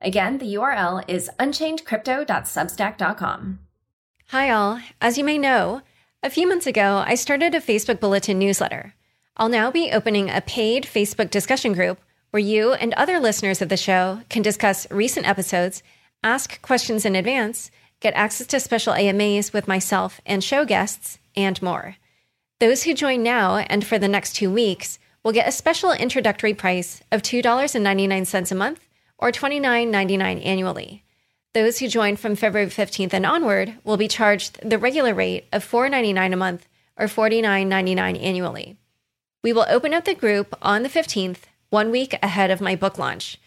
Again, the URL is unchainedcrypto.substack.com. Hi, all. As you may know, a few months ago, I started a Facebook bulletin newsletter. I'll now be opening a paid Facebook discussion group where you and other listeners of the show can discuss recent episodes, ask questions in advance, get access to special AMAs with myself and show guests, and more. Those who join now and for the next two weeks will get a special introductory price of $2.99 a month or $29.99 annually. Those who join from February 15th and onward will be charged the regular rate of $4.99 a month or $49.99 annually. We will open up the group on the 15th, one week ahead of my book launch.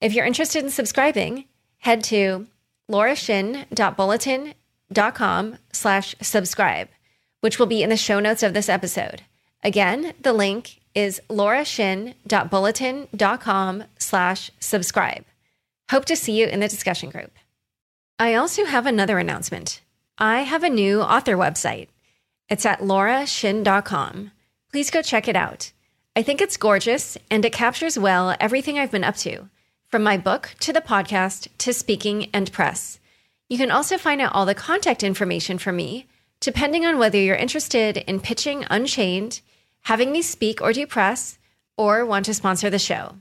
If you're interested in subscribing, head to laurashin.bulletin.com slash subscribe, which will be in the show notes of this episode. Again, the link is laurashin.bulletin.com slash subscribe. Hope to see you in the discussion group. I also have another announcement. I have a new author website. It's at laurashin.com. Please go check it out. I think it's gorgeous and it captures well everything I've been up to, from my book to the podcast to speaking and press. You can also find out all the contact information for me, depending on whether you're interested in pitching Unchained – having me speak or do press, or want to sponsor the show.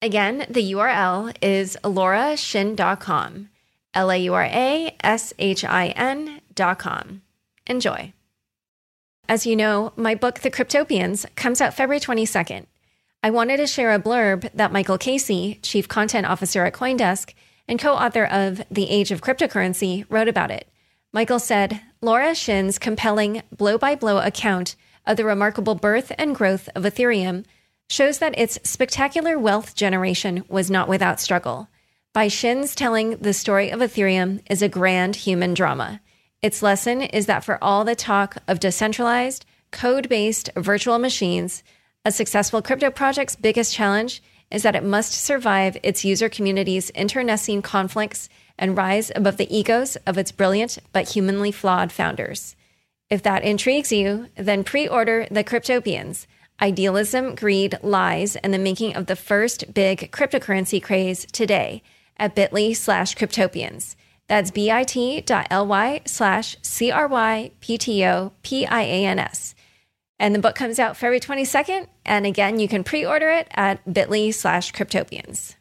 Again, the URL is laurashin.com, L A U R A S H I N.com. Enjoy. As you know, my book, The Cryptopians, comes out February 22nd. I wanted to share a blurb that Michael Casey, Chief Content Officer at Coindesk and co author of The Age of Cryptocurrency, wrote about it. Michael said Laura Shin's compelling blow by blow account of the remarkable birth and growth of Ethereum shows that its spectacular wealth generation was not without struggle. By Shin's telling the story of Ethereum is a grand human drama. Its lesson is that for all the talk of decentralized, code based virtual machines, a successful crypto project's biggest challenge is that it must survive its user community's internecine conflicts and rise above the egos of its brilliant but humanly flawed founders. If that intrigues you, then pre order The Cryptopians Idealism, Greed, Lies, and the Making of the First Big Cryptocurrency Craze today at bit.ly slash cryptopians. That's bit.ly slash C R Y P T O P I A N S. And the book comes out February 22nd. And again, you can pre order it at bit.ly slash cryptopians.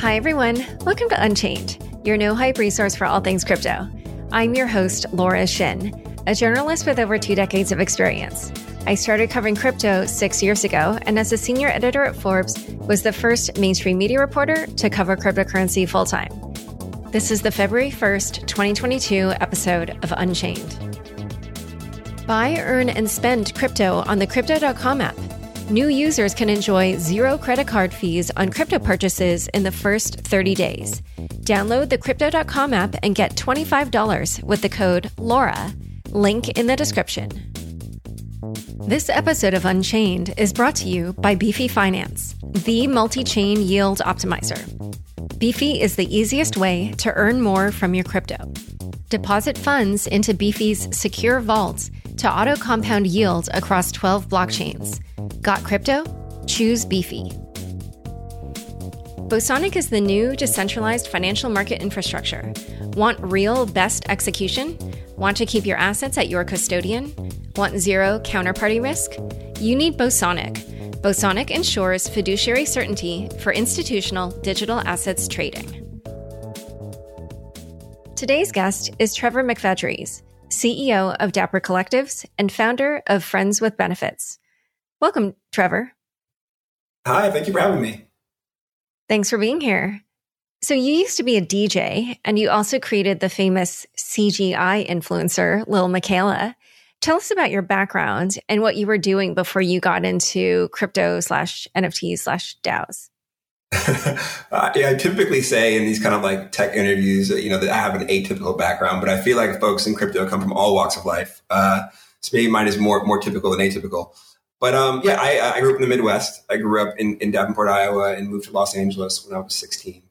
Hi, everyone. Welcome to Unchained your no hype resource for all things crypto. I'm your host, Laura Shin, a journalist with over two decades of experience. I started covering crypto six years ago, and as a senior editor at Forbes, was the first mainstream media reporter to cover cryptocurrency full time. This is the February 1st, 2022 episode of Unchained. Buy, earn, and spend crypto on the Crypto.com app. New users can enjoy zero credit card fees on crypto purchases in the first 30 days. Download the Crypto.com app and get $25 with the code LAURA. Link in the description. This episode of Unchained is brought to you by Beefy Finance, the multi chain yield optimizer. Beefy is the easiest way to earn more from your crypto. Deposit funds into Beefy's secure vaults to auto compound yield across 12 blockchains Got crypto? Choose Beefy. Bosonic is the new decentralized financial market infrastructure. Want real best execution? Want to keep your assets at your custodian? Want zero counterparty risk? You need Bosonic. Bosonic ensures fiduciary certainty for institutional digital assets trading. Today's guest is Trevor McFedries, CEO of Dapper Collectives and founder of Friends with Benefits. Welcome, Trevor. Hi, thank you for having me. Thanks for being here. So, you used to be a DJ and you also created the famous CGI influencer, Lil Miquela. Tell us about your background and what you were doing before you got into crypto slash NFT slash DAOs. Yeah, I typically say in these kind of like tech interviews, you know, that I have an atypical background, but I feel like folks in crypto come from all walks of life. Uh, so maybe mine is more more typical than atypical. But um, yeah, I, I grew up in the Midwest. I grew up in, in Davenport, Iowa, and moved to Los Angeles when I was 16.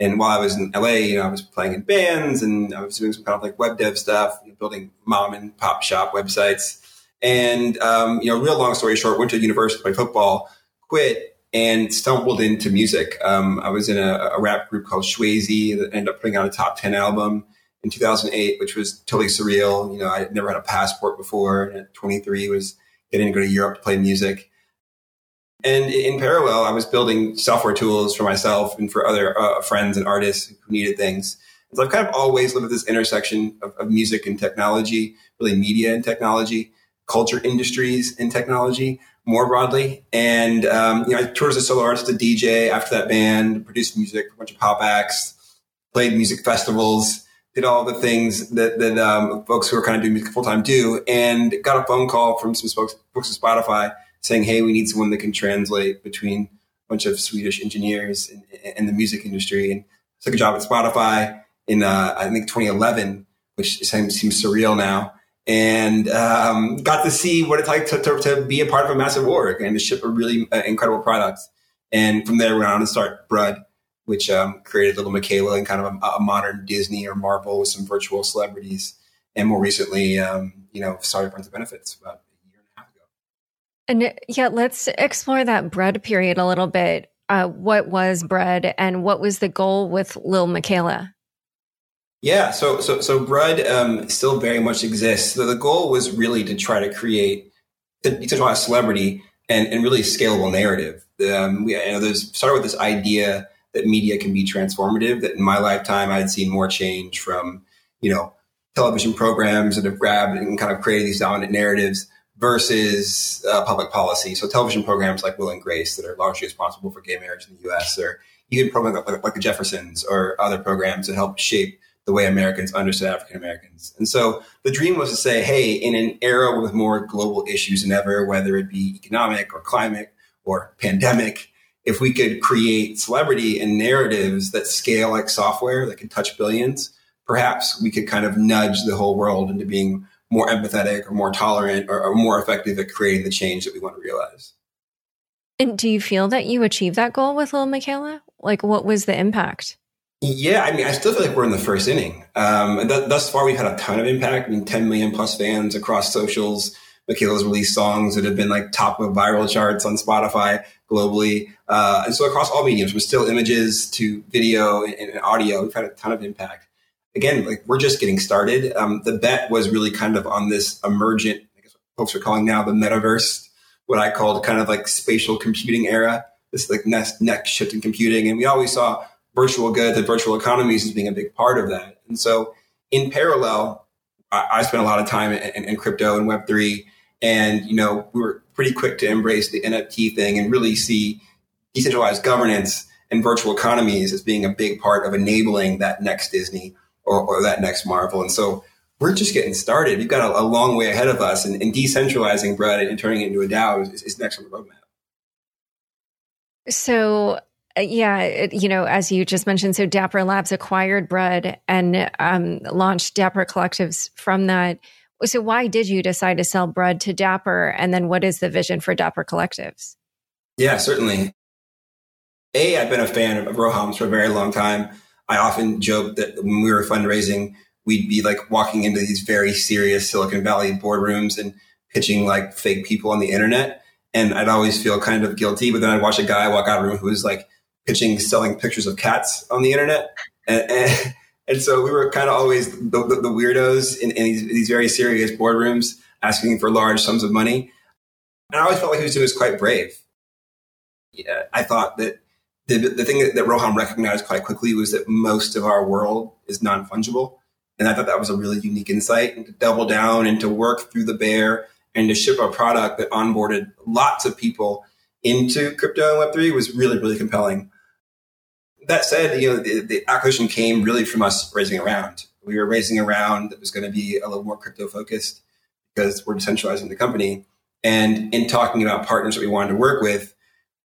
And while I was in LA, you know, I was playing in bands and I was doing some kind of like web dev stuff, building mom and pop shop websites. And um, you know, real long story short, went to university to play football, quit, and stumbled into music. Um, I was in a, a, rap group called Shwayze that ended up putting out a top 10 album in 2008, which was totally surreal. You know, I never had a passport before. And at 23 was getting to go to Europe to play music. And in parallel, I was building software tools for myself and for other uh, friends and artists who needed things. So I've kind of always lived at this intersection of, of music and technology, really media and technology, culture industries and technology more broadly. And, um, you know, I toured as a solo artist, a DJ after that band, produced music a bunch of pop acts, played music festivals, did all the things that, that um, folks who are kind of doing music full time do, and got a phone call from some folks, folks at Spotify saying, "Hey, we need someone that can translate between a bunch of Swedish engineers and, and the music industry." And took a job at Spotify in uh, I think 2011, which seems, seems surreal now, and um, got to see what it's like to, to, to, be a part of a massive org and to ship a really uh, incredible product. And from there, we went on to start Brud which um, created Little Miquela and kind of a, a, modern Disney or Marvel with some virtual celebrities. And more recently, um, you know, started Friends of Benefits about a year and a half ago. And yeah, let's explore that Brud period a little bit. Uh, what was Brud and what was the goal with Lil Miquela? Yeah, so so so Brud um, still very much exists. So the goal was really to try to create to a decentralized celebrity and, and really scalable narrative. Um, we you know, there's started with this idea that media can be transformative. That in my lifetime, I'd seen more change from, you know, television programs that have grabbed and kind of created these dominant narratives versus uh, public policy. So television programs like Will and Grace that are largely responsible for gay marriage in the U.S. or even programs like, like the Jeffersons or other programs that help shape the way Americans understood African Americans. And so the dream was to say, hey, in an era with more global issues than ever, whether it be economic or climate or pandemic, if we could create celebrity and narratives that scale like software that can touch billions, perhaps we could kind of nudge the whole world into being more empathetic or more tolerant or, or more effective at creating the change that we want to realize. And do you feel that you achieved that goal with Lil Miquela? Like, what was the impact? Yeah, I mean, I still feel like we're in the first inning. Um, th- thus far, we've had a ton of impact. I mean, 10 million plus fans across socials. Miquela's released songs that have been like top of viral charts on Spotify globally. Uh, and so across all mediums, from still images to video and, and, audio, we've had a ton of impact. Again, like we're just getting started. Um, the bet was really kind of on this emergent, I guess folks are calling now the metaverse, what I called kind of like spatial computing era, this like next, next shift in computing. And we always saw virtual goods and virtual economies as being a big part of that. And so in parallel, I, I spent a lot of time in, in, in crypto and Web3 and, you know, we were pretty quick to embrace the NFT thing and really see decentralized governance and virtual economies as being a big part of enabling that next Disney or, or that next Marvel. And so we're just getting started. We've got a, a long way ahead of us, and, and decentralizing Brud and turning it into a DAO is, is next on the roadmap. So, yeah, it, you know, as you just mentioned, so Dapper Labs acquired Brud and um, launched Dapper Collectives from that. So why did you decide to sell Brud to Dapper? And then what is the vision for Dapper Collectives? Yeah, certainly. A, I've been a fan of Rohams for a very long time. I often joke that when we were fundraising, we'd be like walking into these very serious Silicon Valley boardrooms and pitching like fake people on the internet. And I'd always feel kind of guilty, but then I'd watch a guy walk out of a room who was like pitching, selling pictures of cats on the internet. And, and and so we were kind of always the, the, the weirdos in, in these, these, very serious boardrooms asking for large sums of money. And I always felt like he was doing was quite brave. Yeah, I thought that the, the thing that, that Roham recognized quite quickly was that most of our world is non fungible. And I thought that was a really unique insight and to double down and to work through the bear and to ship a product that onboarded lots of people into crypto and Web3 was really, really compelling that said, you know, the, the, acquisition came really from us raising around. We were raising around that was going to be a little more crypto focused because we're decentralizing the company. And in talking about partners that we wanted to work with,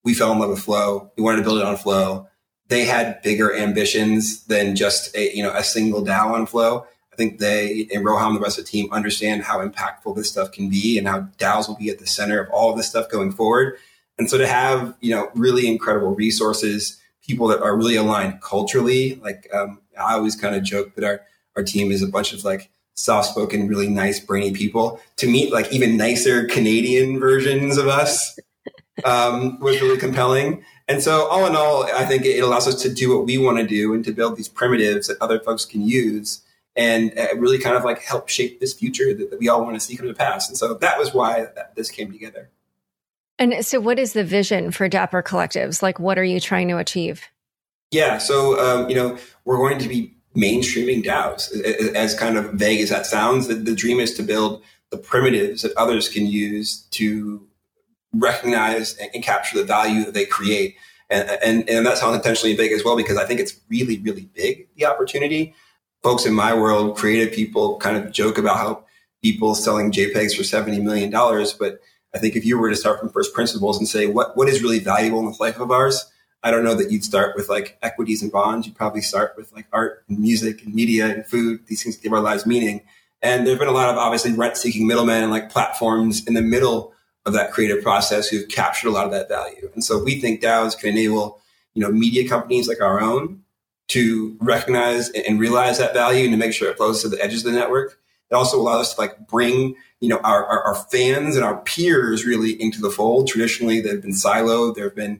we fell in love with Flow. We wanted to build it on Flow. They had bigger ambitions than just a, you know, a single DAO on Flow. I think they and Roham, and the rest of the team understand how impactful this stuff can be and how DAOs will be at the center of all of this stuff going forward. And so to have, you know, really incredible resources, people that are really aligned culturally, like um, I always kind of joke that our, our team is a bunch of like soft spoken, really nice, brainy people. To meet like even nicer Canadian versions of us um, was really compelling. And so, all in all, I think it allows us to do what we want to do and to build these primitives that other folks can use and uh, really kind of like help shape this future that, that we all want to see come to pass. And so that was why this came together. And so, what is the vision for Dapper Collectives? Like, what are you trying to achieve? Yeah, so um, you know, we're going to be mainstreaming DAOs. As kind of vague as that sounds, the, the dream is to build the primitives that others can use to recognize and, and capture the value that they create. And, and, and that sounds intentionally big as well, because I think it's really, really big, the opportunity. Folks in my world, creative people kind of joke about how people selling JPEGs for $70 million, but I think if you were to start from first principles and say what what is really valuable in the life of ours, I don't know that you'd start with like equities and bonds. You'd probably start with like art and music and media and food. These things give our lives meaning. And there've been a lot of obviously rent seeking middlemen and like platforms in the middle of that creative process who've captured a lot of that value. And so we think DAOs can enable, you know, media companies like our own to recognize and realize that value and to make sure it flows to the edges of the network. It also allows us to like bring you know, our, our, our, fans and our peers really into the fold. Traditionally, they've been siloed. There have been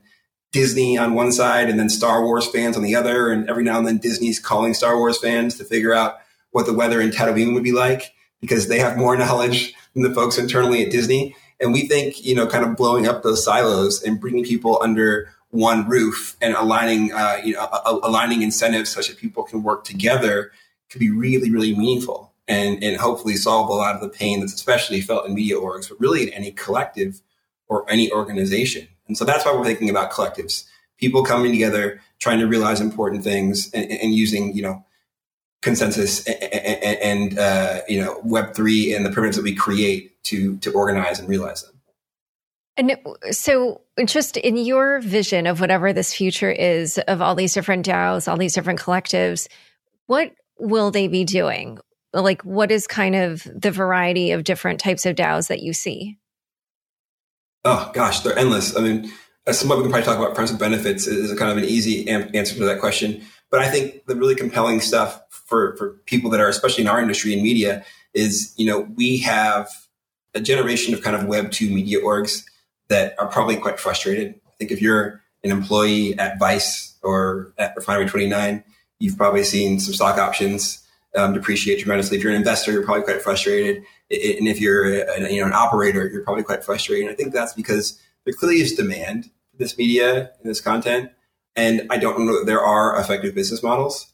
Disney on one side and then Star Wars fans on the other. And every now and then Disney's calling Star Wars fans to figure out what the weather in Tatooine would be like because they have more knowledge than the folks internally at Disney. And we think, you know, kind of blowing up those silos and bringing people under one roof and aligning, uh, you know, aligning incentives such that people can work together could be really, really meaningful and, and hopefully solve a lot of the pain that's especially felt in media orgs, but really in any collective or any organization. And so that's why we're thinking about collectives, people coming together, trying to realize important things and, and using, you know, consensus and, and uh, you know, Web3 and the primitives that we create to, to organize and realize them. And so, just in your vision of whatever this future is of all these different DAOs, all these different collectives, what will they be doing? Like what is kind of the variety of different types of DAOs that you see? Oh gosh, they're endless. I mean, as somebody we can probably talk about friends benefits is kind of an easy answer to that question. But I think the really compelling stuff for, for people that are, especially in our industry in media, is, you know, we have a generation of kind of Web 2 media orgs that are probably quite frustrated. I think if you're an employee at Vice or at Refinery 29, you've probably seen some stock options um, depreciate tremendously. If you're an investor, you're probably quite frustrated, and if you're a, you know an operator, you're probably quite frustrated. And I think that's because there clearly is demand for this media and this content, and I don't know that there are effective business models.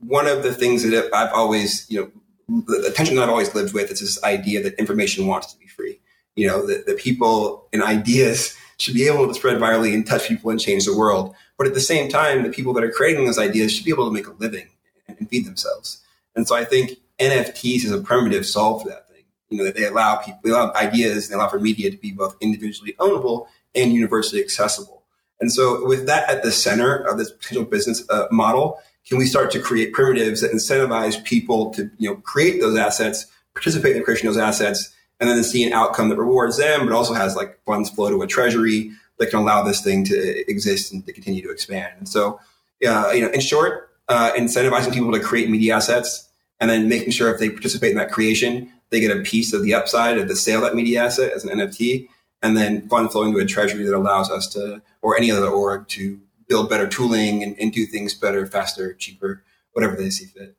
One of the things that I've always, you know, the tension that I've always lived with is this idea that information wants to be free. You know, that the people and ideas should be able to spread virally and touch people and change the world. But at the same time, the people that are creating those ideas should be able to make a living and feed themselves. And so I think NFTs is a primitive solve for that thing. You know, that they allow people, they allow ideas, and they allow for media to be both individually ownable and universally accessible. And so with that at the center of this potential business uh, model, can we start to create primitives that incentivize people to, you know, create those assets, participate in the creation of those assets, and then see an outcome that rewards them, but also has like funds flow to a treasury that can allow this thing to exist and to continue to expand. And so, uh, you know, in short, uh, incentivizing people to create media assets and then making sure if they participate in that creation, they get a piece of the upside of the sale of that media asset as an NFT, and then fund flowing to a treasury that allows us to, or any other org, to build better tooling and, and do things better, faster, cheaper, whatever they see fit.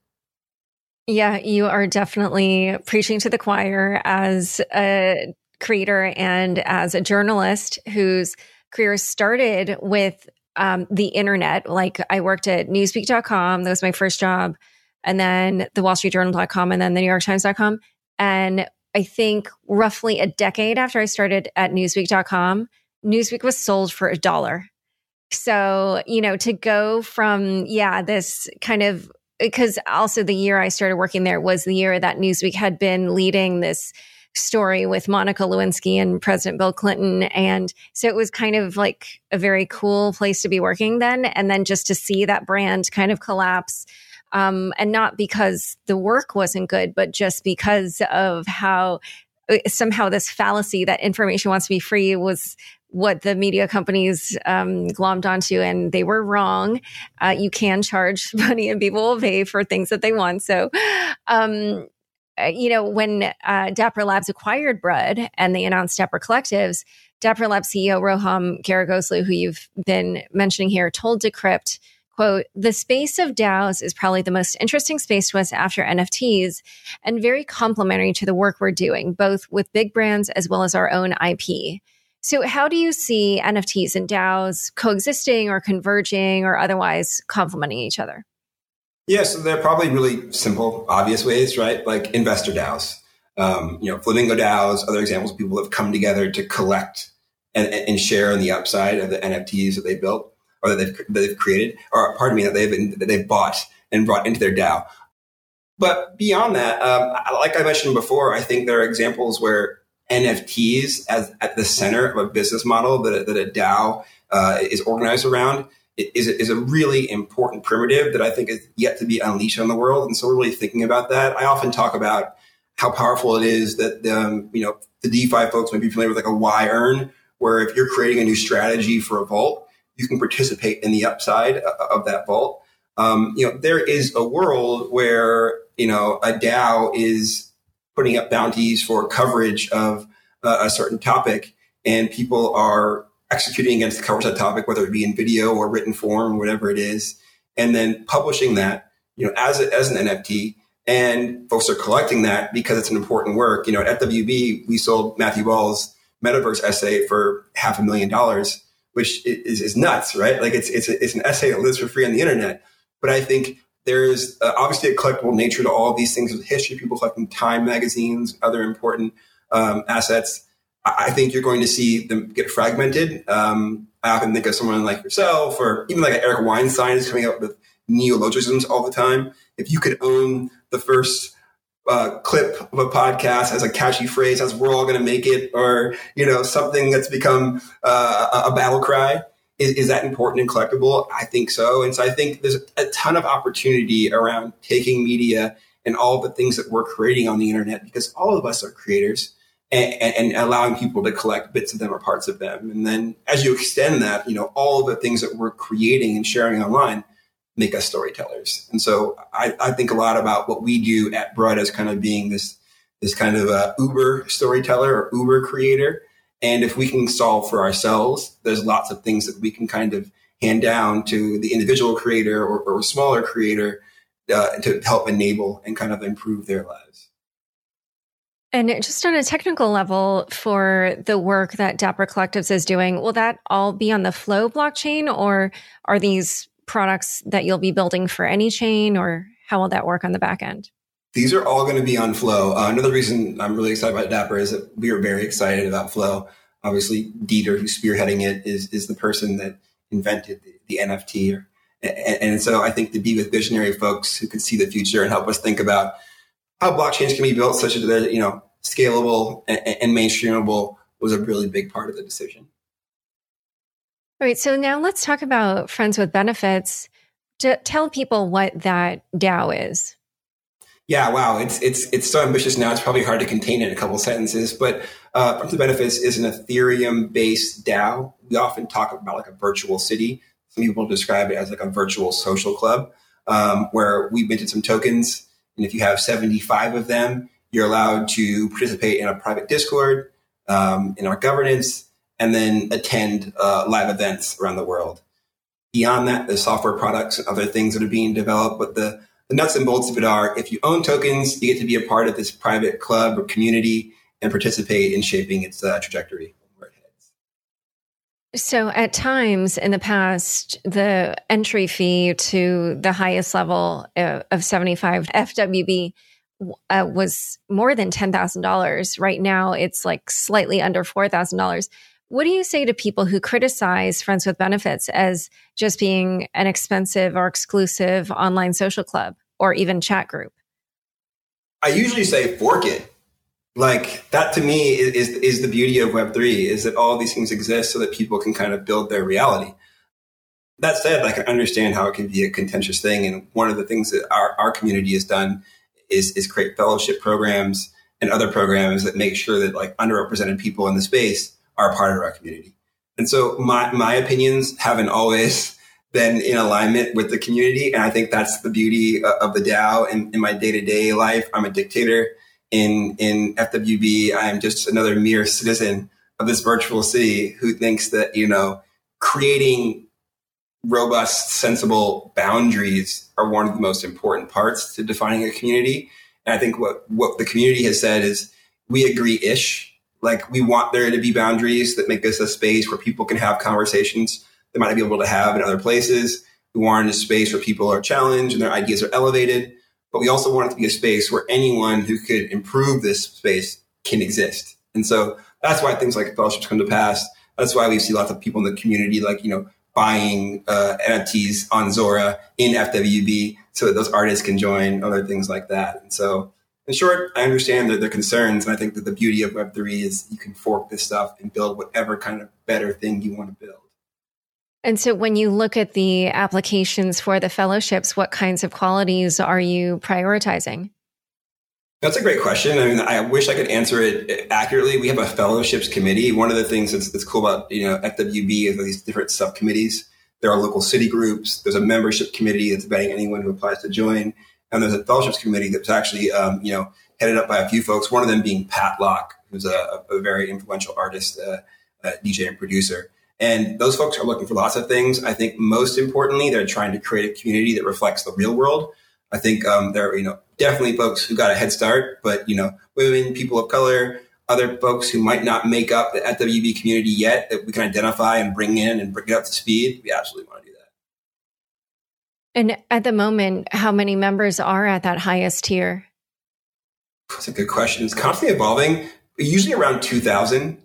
Yeah, you are definitely preaching to the choir as a creator and as a journalist whose career started with um, the internet. Like I worked at newsweek.com. That was my first job. And then the wall street journal.com and then the new york times.com. And I think roughly a decade after I started at newsweek.com, Newsweek was sold for a dollar. So, you know, to go from, yeah, this kind of because also the year I started working there was the year that Newsweek had been leading this story with Monica Lewinsky and President Bill Clinton. And so it was kind of like a very cool place to be working then. And then just to see that brand kind of collapse. Um, and not because the work wasn't good, but just because of how uh, somehow this fallacy that information wants to be free was what the media companies um, glommed onto, and they were wrong. Uh, you can charge money, and people will pay for things that they want. So, um, you know, when uh, Dapper Labs acquired Brud and they announced Dapper Collectives, Dapper Labs CEO Roham Gharegozlou, who you've been mentioning here, told Decrypt, quote, the space of DAOs is probably the most interesting space to us after NFTs and very complementary to the work we're doing, both with big brands as well as our own IP. So, how do you see NFTs and DAOs coexisting or converging or otherwise complementing each other? Yeah, so they're probably really simple, obvious ways, right? Like investor DAOs, um, you know, Flamingo DAOs, other examples. People have come together to collect and, and share in the upside of the NFTs that they built or that they've, that they've created, or pardon me, that they've been, that they've bought and brought into their DAO. But beyond that, um, like I mentioned before, I think there are examples where NFTs as at the center of a business model that, that a DAO uh, is organized around is, is a really important primitive that I think is yet to be unleashed on the world. And so we're really thinking about that. I often talk about how powerful it is that, um, you know, the DeFi folks might be familiar with like a Yearn, where if you're creating a new strategy for a vault, you can participate in the upside of that vault. Um, you know, there is a world where, you know, a DAO is putting up bounties for coverage of uh, a certain topic and people are executing against the coverage of that topic, whether it be in video or written form, whatever it is, and then publishing that, you know, as a, as an NFT. And folks are collecting that because it's an important work. You know, at FWB, we sold Matthew Ball's metaverse essay for half a million dollars, which is, is nuts, right? Like it's, it's, a, it's an essay that lives for free on the internet. But I think there's uh, obviously a collectible nature to all these things with history, people collecting time magazines, other important um, assets. I think you're going to see them get fragmented. Um, I often think of someone like yourself or even like Eric Weinstein is coming up with neologisms all the time. If you could own the first uh, clip of a podcast as a catchy phrase as we're all going to make it or, you know, something that's become uh, a battle cry, is, is that important and collectible? I think so. And so I think there's a ton of opportunity around taking media and all the things that we're creating on the internet because all of us are creators and, and, allowing people to collect bits of them or parts of them. And then as you extend that, you know, all the things that we're creating and sharing online make us storytellers. And so I, I think a lot about what we do at Brud as kind of being this, this kind of a Uber storyteller or Uber creator. And if we can solve for ourselves, there's lots of things that we can kind of hand down to the individual creator or, or smaller creator uh, to help enable and kind of improve their lives. And just on a technical level for the work that Dapper Collectives is doing, will that all be on the Flow blockchain or are these products that you'll be building for any chain or how will that work on the back end? These are all going to be on Flow. Uh, another reason I'm really excited about Dapper is that we are very excited about Flow. Obviously, Dieter, who's spearheading it, is, is the person that invented the, the NFT. And, and so I think to be with visionary folks who can see the future and help us think about how blockchains can be built such that they're, you know, scalable and, and mainstreamable was a really big part of the decision. All right. So now let's talk about Friends with Benefits. To tell people what that DAO is. Yeah, wow, it's it's it's so ambitious now. It's probably hard to contain it in a couple sentences. But uh, Friends with Benefits is an Ethereum-based DAO. We often talk about like a virtual city. Some people describe it as like a virtual social club, um, where we minted some tokens and if you have 75 of them, you're allowed to participate in a private Discord, um, in our governance, and then attend uh, live events around the world. Beyond that, there's software products and other things that are being developed. But the, the nuts and bolts of it are if you own tokens, you get to be a part of this private club or community and participate in shaping its uh, trajectory. So, at times in the past, the entry fee to the highest level uh, of 75 FWB uh, was more than $10,000. Right now, it's like slightly under $4,000. What do you say to people who criticize Friends with Benefits as just being an expensive or exclusive online social club? or even chat group? I usually say fork it. Like that to me is, is, is the beauty of Web3 is that all these things exist so that people can kind of build their reality. That said, like I understand how it can be a contentious thing. And one of the things that our, our community has done is, is create fellowship programs and other programs that make sure that like underrepresented people in the space are part of our community. And so my, my opinions haven't always been in alignment with the community. And I think that's the beauty uh, of the DAO in, in my day to day life. I'm a dictator in, in FWB. I am just another mere citizen of this virtual city who thinks that, you know, creating robust, sensible boundaries are one of the most important parts to defining a community. And I think what, what the community has said is we agree ish. Like we want there to be boundaries that make this a space where people can have conversations they might not be able to have in other places. We want a space where people are challenged and their ideas are elevated. But we also want it to be a space where anyone who could improve this space can exist. And so that's why things like fellowships come to pass. That's why we see lots of people in the community, like, you know, buying uh, NFTs on Zora in FWB so that those artists can join, other things like that. And so, in short, I understand their, their concerns. And I think that the beauty of Web3 is you can fork this stuff and build whatever kind of better thing you want to build. And so when you look at the applications for the fellowships, what kinds of qualities are you prioritizing? That's a great question. I mean, I wish I could answer it accurately. We have a fellowships committee. One of the things that's, that's cool about, you know, FWB is these different subcommittees. There are local city groups. There's a membership committee that's vetting anyone who applies to join. And there's a fellowships committee that's actually, um, you know, headed up by a few folks. One of them being Pat Lok, who's a, a very influential artist, uh, uh, DJ and producer. And those folks are looking for lots of things. I think most importantly, they're trying to create a community that reflects the real world. I think um, there are, you know, definitely folks who got a head start, but, you know, women, people of color, other folks who might not make up the FWB community yet that we can identify and bring in and bring it up to speed. We absolutely want to do that. And at the moment, how many members are at that highest tier? That's a good question. It's constantly evolving. Usually around 2,000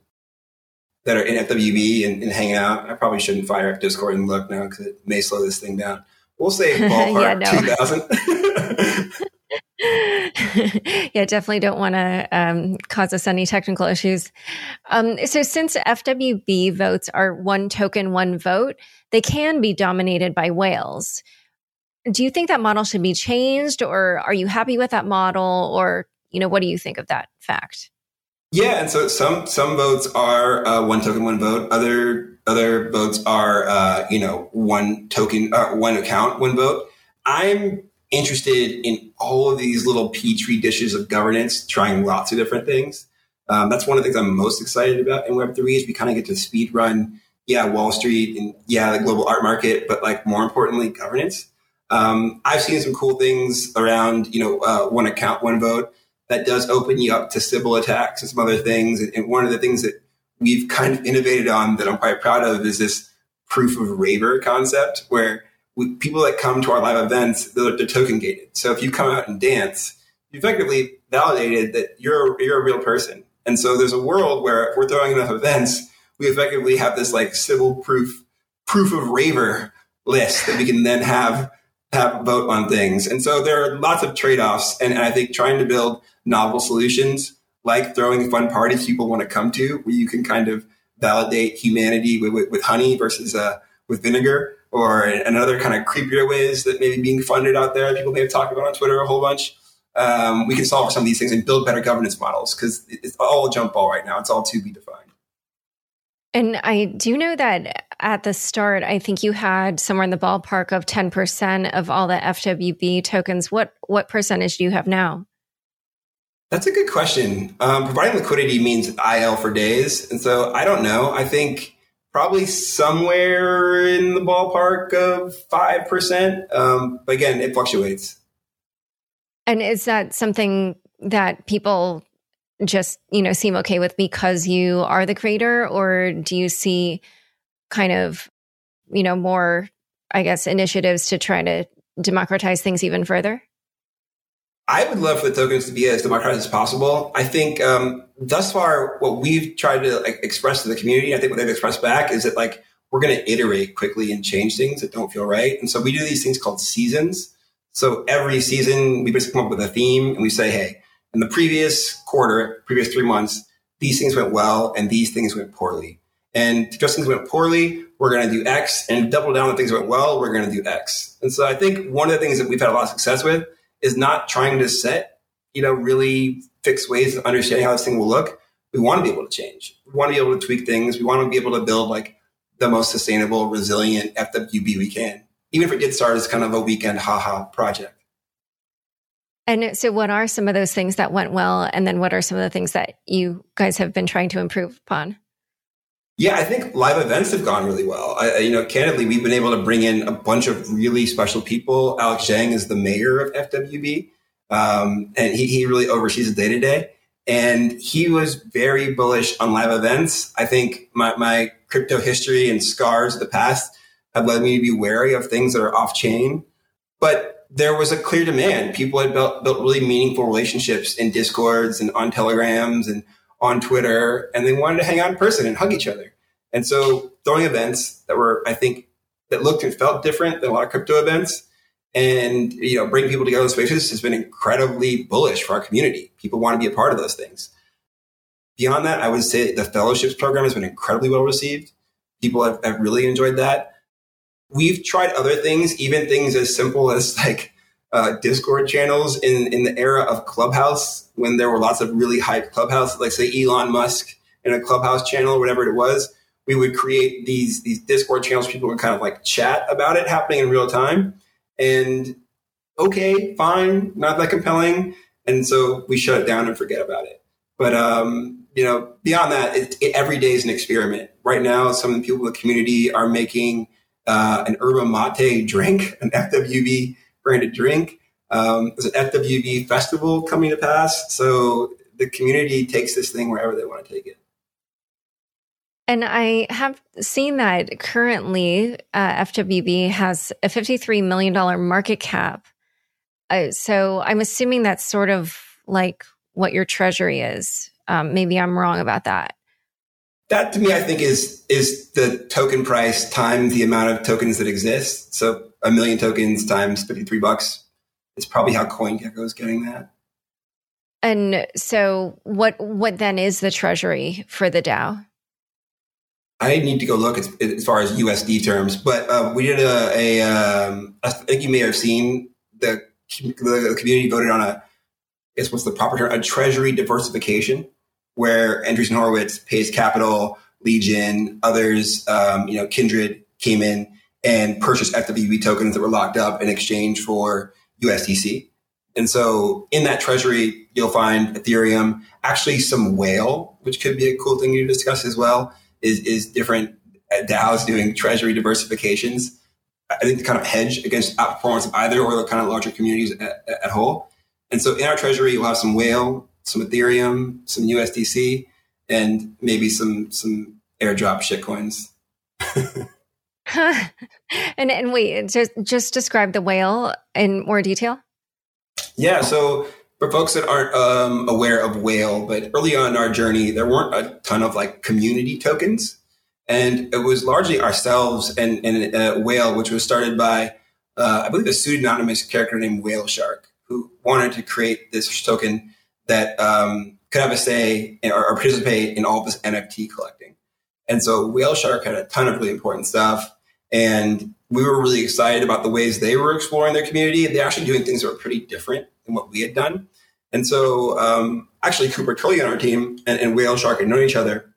that are in FWB and, and hanging out. I probably shouldn't fire up Discord and look now because it may slow this thing down. We'll say ballpark yeah, 2000. yeah, definitely don't want to um, cause us any technical issues. Um, so, since FWB votes are one token, one vote, they can be dominated by whales. Do you think that model should be changed, or are you happy with that model, or you know, what do you think of that fact? Yeah, and so some some votes are uh, one token, one vote. Other other votes are uh, you know one token, uh, one account, one vote. I'm interested in all of these little petri dishes of governance, trying lots of different things. Um, that's one of the things I'm most excited about in Web three is we kind of get to speed run, yeah, Wall Street and yeah, the global art market, but like more importantly, governance. Um, I've seen some cool things around you know uh, one account, one vote that does open you up to Sybil attacks and some other things. And, one of the things that we've kind of innovated on that I'm quite proud of is this proof of raver concept where we, people that come to our live events, they're, they're, token gated. So if you come out and dance, you effectively validated that you're, you're a real person. And so there's a world where if we're throwing enough events, we effectively have this like Sybil proof, proof of raver list that we can then have have vote on things. And so there are lots of trade offs. And, and, I think trying to build novel solutions like throwing fun parties people want to come to, where you can kind of validate humanity with, with, with honey versus uh, with vinegar, or another kind of creepier ways that maybe being funded out there, people may have talked about on Twitter a whole bunch. Um, we can solve some of these things and build better governance models because it's all a jump ball right now. It's all to be defined. And I do know that at the start, I think you had somewhere in the ballpark of 10% of all the FWB tokens. What what percentage do you have now? That's a good question. Um, providing liquidity means IL for days. And so I don't know. I think probably somewhere in the ballpark of 5%. Um, but again, it fluctuates. And is that something that people just you know seem okay with because you are the creator or do you see kind of you know more i guess initiatives to try to democratize things even further i would love for the tokens to be as democratic as possible i think um, thus far what we've tried to like, express to the community i think what they've expressed back is that like we're going to iterate quickly and change things that don't feel right and so we do these things called seasons So every season, we basically come up with a theme and we say, hey, in the previous quarter, previous three months, these things went well and these things went poorly. And just things went poorly, we're going to do X and double down on things went well, we're going to do X. And so I think one of the things that we've had a lot of success with is not trying to set, you know, really fixed ways of understanding how this thing will look. We want to be able to change. We want to be able to tweak things. We want to be able to build like the most sustainable, resilient FWB we can, even if it did start as kind of a weekend haha project. And so, what are some of those things that went well? And then, what are some of the things that you guys have been trying to improve upon? Yeah, I think live events have gone really well. I, you know, candidly, we've been able to bring in a bunch of really special people. Alex Zhang is the mayor of FWB, um, and he, he really oversees the day to day. And he was very bullish on live events. I think my, my crypto history and scars of the past have led me to be wary of things that are off chain. But there was a clear demand. People had built, built really meaningful relationships in discords and on telegrams and on Twitter and they wanted to hang out in person and hug each other. And so throwing events that were, I think, that looked and felt different than a lot of crypto events and, you know, bring people together in spaces has been incredibly bullish for our community. People want to be a part of those things. Beyond that, I would say the fellowships program has been incredibly well received. People have, have really enjoyed that. We've tried other things, even things as simple as like uh, Discord channels in, in the era of Clubhouse when there were lots of really hyped Clubhouse, like say Elon Musk in a Clubhouse channel, whatever it was. We would create these these Discord channels. People would kind of like chat about it happening in real time. And okay, fine, not that compelling. And so we shut it down and forget about it. But um, you know, beyond that, it, it, every day is an experiment. Right now, some of the people in the community are making uh, an yerba mate drink, an FWB branded drink. Um, there's an FWB festival coming to pass. So the community takes this thing wherever they want to take it. And I have seen that currently uh, FWB has a $53 million market cap. Uh, so I'm assuming that's sort of like what your treasury is. Um, maybe I'm wrong about that. That to me, I think is is the token price times the amount of tokens that exist. So a million tokens times 53 bucks is probably how CoinGecko is getting that. And so what what then is the treasury for the DAO? I need to go look as, as far as USD terms, but uh, we did a, a um, I think you may have seen the, the community voted on a, I guess what's the proper term, a treasury diversification, where Andreessen Horowitz, Pace Capital, Legion, others, um, you know, Kindred came in and purchase FWB tokens that were locked up in exchange for USDC. And so in that treasury, you'll find Ethereum, actually some whale, which could be a cool thing to discuss as well, is, is different DAOs doing treasury diversifications. I think to kind of hedge against outperformance of either or the kind of larger communities at, at whole. And so in our treasury, you'll have some whale, some Ethereum, some USDC, and maybe some some airdrop shitcoins. and and wait, just just describe the whale in more detail. Yeah, so for folks that aren't um, aware of whale, but early on in our journey, there weren't a ton of like community tokens, and it was largely ourselves and and uh, whale, which was started by uh, I believe a pseudonymous character named Whale Shark, who wanted to create this token that um, could have a say or, or participate in all this NFT collecting. And so Whale Shark had a ton of really important stuff. And we were really excited about the ways they were exploring their community. They're actually doing things that were pretty different than what we had done. And so um, actually Cooper Turley on our team and, and Whale Shark had known each other.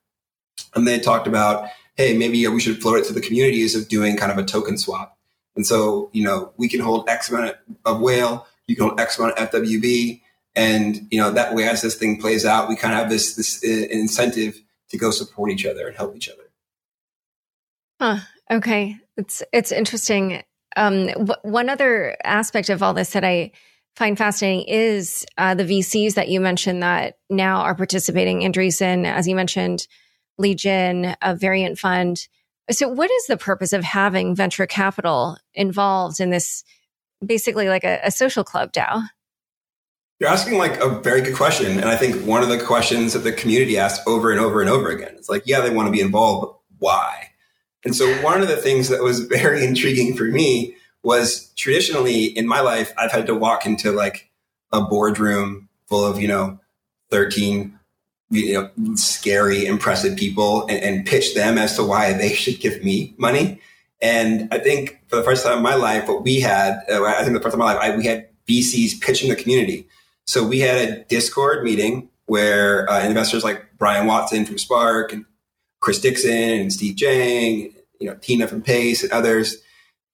And they talked about, hey, maybe we should float it to the communities of doing kind of a token swap. And so, you know, we can hold X amount of whale, you can hold X amount of FWB. And, you know, that way as this thing plays out, we kind of have this, this uh, incentive to go support each other and help each other. Huh. Okay. It's, it's interesting. Um, w- one other aspect of all this that I find fascinating is uh, the VCs that you mentioned that now are participating. Andreessen, as you mentioned, Legion, a variant fund. So, what is the purpose of having venture capital involved in this, basically like a, a social club DAO? You're asking like a very good question. And I think one of the questions that the community asks over and over and over again is like, yeah, they want to be involved, but why? And so one of the things that was very intriguing for me was traditionally in my life, I've had to walk into like a boardroom full of, you know, 13, you know, scary, impressive people and, and pitch them as to why they should give me money. And I think for the first time in my life, what we had, uh, I think the first time in my life, I, we had VCs pitching the community. So we had a Discord meeting where uh, investors like Brian Watson from Spark and Chris Dixon and Steve Jang, you know, Tina from Pace and others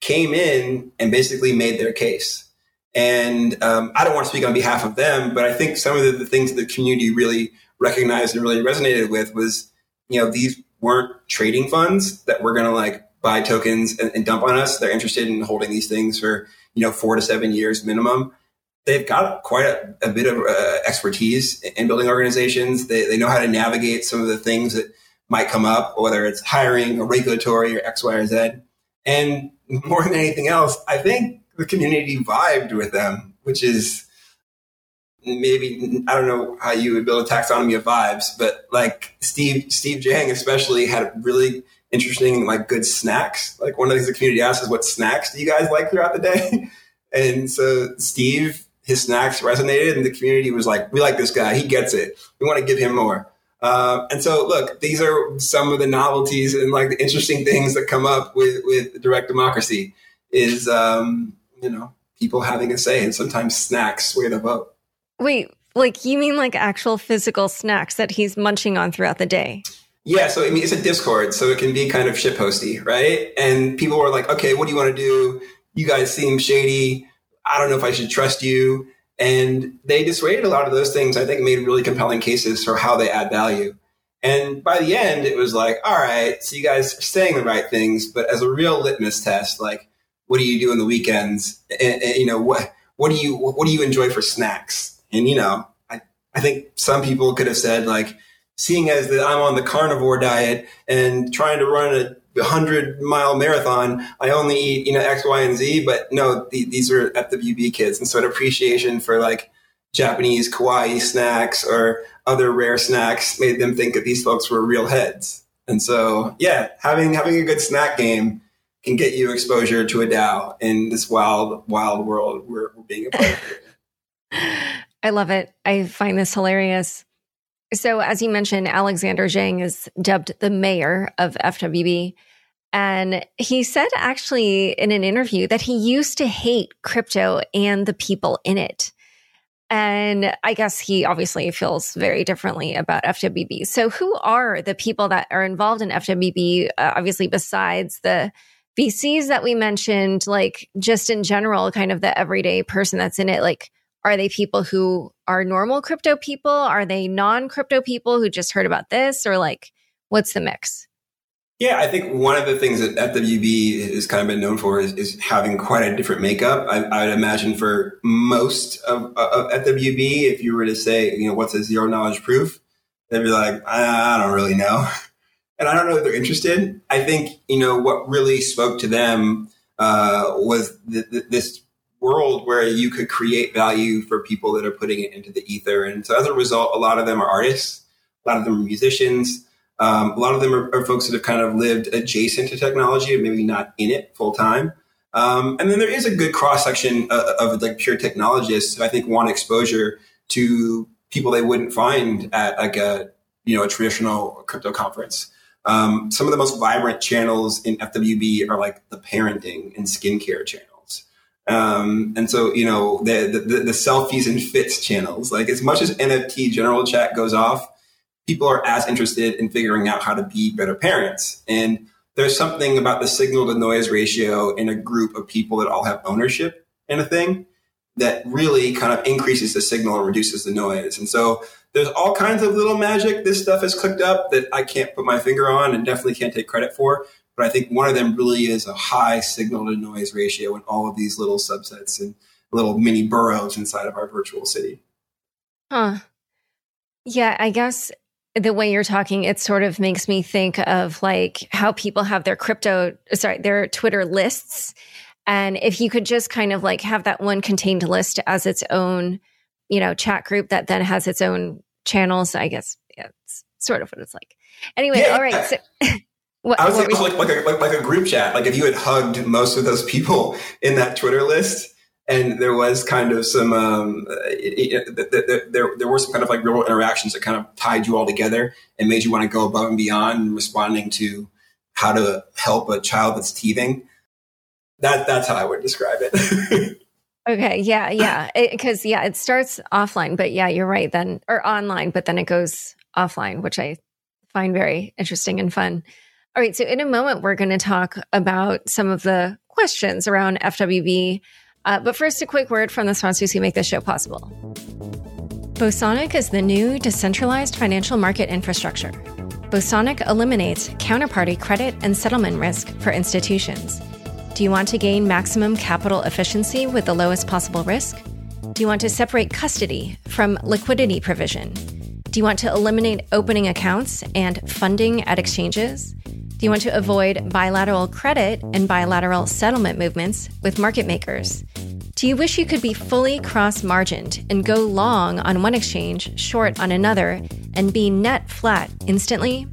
came in and basically made their case. And um, I don't want to speak on behalf of them, but I think some of the, the things the community really recognized and really resonated with was, you know, these weren't trading funds that were going to like buy tokens and, and, dump on us. They're interested in holding these things for, you know, four to seven years minimum. They've got quite a, a bit of uh, expertise in building organizations. They, they know how to navigate some of the things that might come up, whether it's hiring or regulatory or X, Y, or Z. And more than anything else, I think the community vibed with them, which is maybe I don't know how you would build a taxonomy of vibes, but like Steve Steve Jang especially had really interesting like good snacks. Like one of the things the community asks is what snacks do you guys like throughout the day? And so Steve, his snacks resonated and the community was like, we like this guy. He gets it. We want to give him more. Uh, and so, look, these are some of the novelties and like the interesting things that come up with with direct democracy. Is um, you know people having a say, and sometimes snacks sway the vote. Wait, like you mean like actual physical snacks that he's munching on throughout the day? Yeah, so I mean it's a Discord, so it can be kind of shitposty, right? And people were like, "Okay, what do you want to do? You guys seem shady. I don't know if I should trust you." And they dissuaded a lot of those things, I think made really compelling cases for how they add value. And by the end, it was like, all right, so you guys are saying the right things, but as a real litmus test, like, what do you do on the weekends? And, and, you know, what, what do you, what do you enjoy for snacks? And, you know, I, I think some people could have said like, seeing as that I'm on the carnivore diet and trying to run a hundred mile marathon, I only eat, you know, X, Y, and Z. But no, th- these are FWB kids. And so an appreciation for like Japanese kawaii snacks or other rare snacks made them think that these folks were real heads. And so, yeah, having, having a good snack game can get you exposure to a DAO in this wild, wild world we're, we're being a part of. I love it. I find this hilarious. So, as you mentioned, Alexander Zhang is dubbed the mayor of FWB. And he said actually in an interview that he used to hate crypto and the people in it. And I guess he obviously feels very differently about FWB. So, who are the people that are involved in FWB? Uh, obviously, besides the VCs that we mentioned, like just in general, kind of the everyday person that's in it, like are they people who are normal crypto people? Are they non crypto people who just heard about this? Or like, what's the mix? Yeah, I think one of the things that FWB has kind of been known for is, is having quite a different makeup. I, I, would imagine for most of, of FWB, if you were to say, you know, what's a zero knowledge proof, they'd be like, I, I don't really know. And I don't know if they're interested. I think, you know, what really spoke to them uh, was th- th- this world where you could create value for people that are putting it into the ether. And so as a result, a lot of them are artists, a lot of them are musicians. Um, a lot of them are, are, folks that have kind of lived adjacent to technology, maybe not in it full time. Um, and then there is a good cross section of, of, like pure technologists who I think want exposure to people they wouldn't find at like a you know a traditional crypto conference. Um, some of the most vibrant channels in FWB are like the parenting and skincare channel. Um, and so, you know, the, the, the selfies and fits channels, like as much as NFT general chat goes off, people are as interested in figuring out how to be better parents. And there's something about the signal to noise ratio in a group of people that all have ownership in a thing that really kind of increases the signal and reduces the noise. And so there's all kinds of little magic this stuff has cooked up that I can't put my finger on and definitely can't take credit for. But I think one of them really is a high signal to noise ratio in all of these little subsets and little mini boroughs inside of our virtual city. Huh. Yeah, I guess the way you're talking, it sort of makes me think of like how people have their crypto, sorry, their Twitter lists. And if you could just kind of like have that one contained list as its own, you know, chat group that then has its own channels, I guess yeah, it's sort of what it's like. Anyway, yeah. all right. So What, I would say like, like, a, like, like a group chat. Like if you had hugged most of those people in that Twitter list, and there was kind of some um, it, it, there there were some kind of like real interactions that kind of tied you all together and made you want to go above and beyond responding to how to help a child that's teething. That that's how I would describe it. okay, yeah, yeah, because yeah, it starts offline, but yeah, you're right. Then or online, but then it goes offline, which I find very interesting and fun. All right. So, in a moment, we're going to talk about some of the questions around FWB. Uh, but first, a quick word from the sponsors who make this show possible. Bosonic is the new decentralized financial market infrastructure. Bosonic eliminates counterparty credit and settlement risk for institutions. Do you want to gain maximum capital efficiency with the lowest possible risk? Do you want to separate custody from liquidity provision? Do you want to eliminate opening accounts and funding at exchanges? Do you want to avoid bilateral credit and bilateral settlement movements with market makers? Do you wish you could be fully cross margined and go long on one exchange, short on another, and be net flat instantly?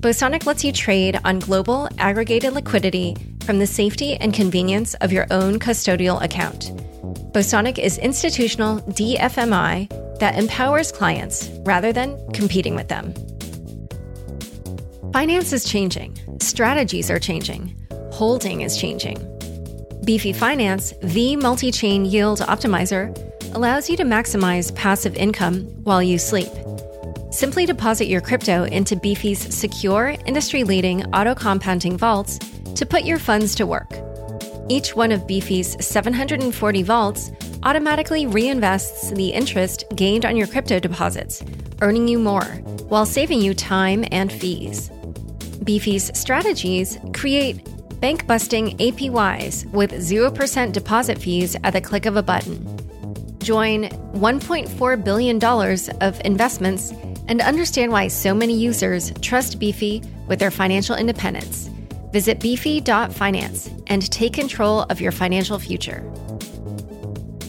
Bosonic lets you trade on global aggregated liquidity from the safety and convenience of your own custodial account. Bosonic is institutional DFMI that empowers clients rather than competing with them. Finance is changing, strategies are changing, holding is changing. Beefy Finance, the multi chain yield optimizer, allows you to maximize passive income while you sleep. Simply deposit your crypto into Beefy's secure, industry leading auto compounding vaults to put your funds to work. Each one of Beefy's 740 vaults automatically reinvests the interest gained on your crypto deposits, earning you more while saving you time and fees. Beefy's strategies create bank busting APYs with 0% deposit fees at the click of a button. Join $1.4 billion of investments and understand why so many users trust Beefy with their financial independence. Visit beefy.finance and take control of your financial future.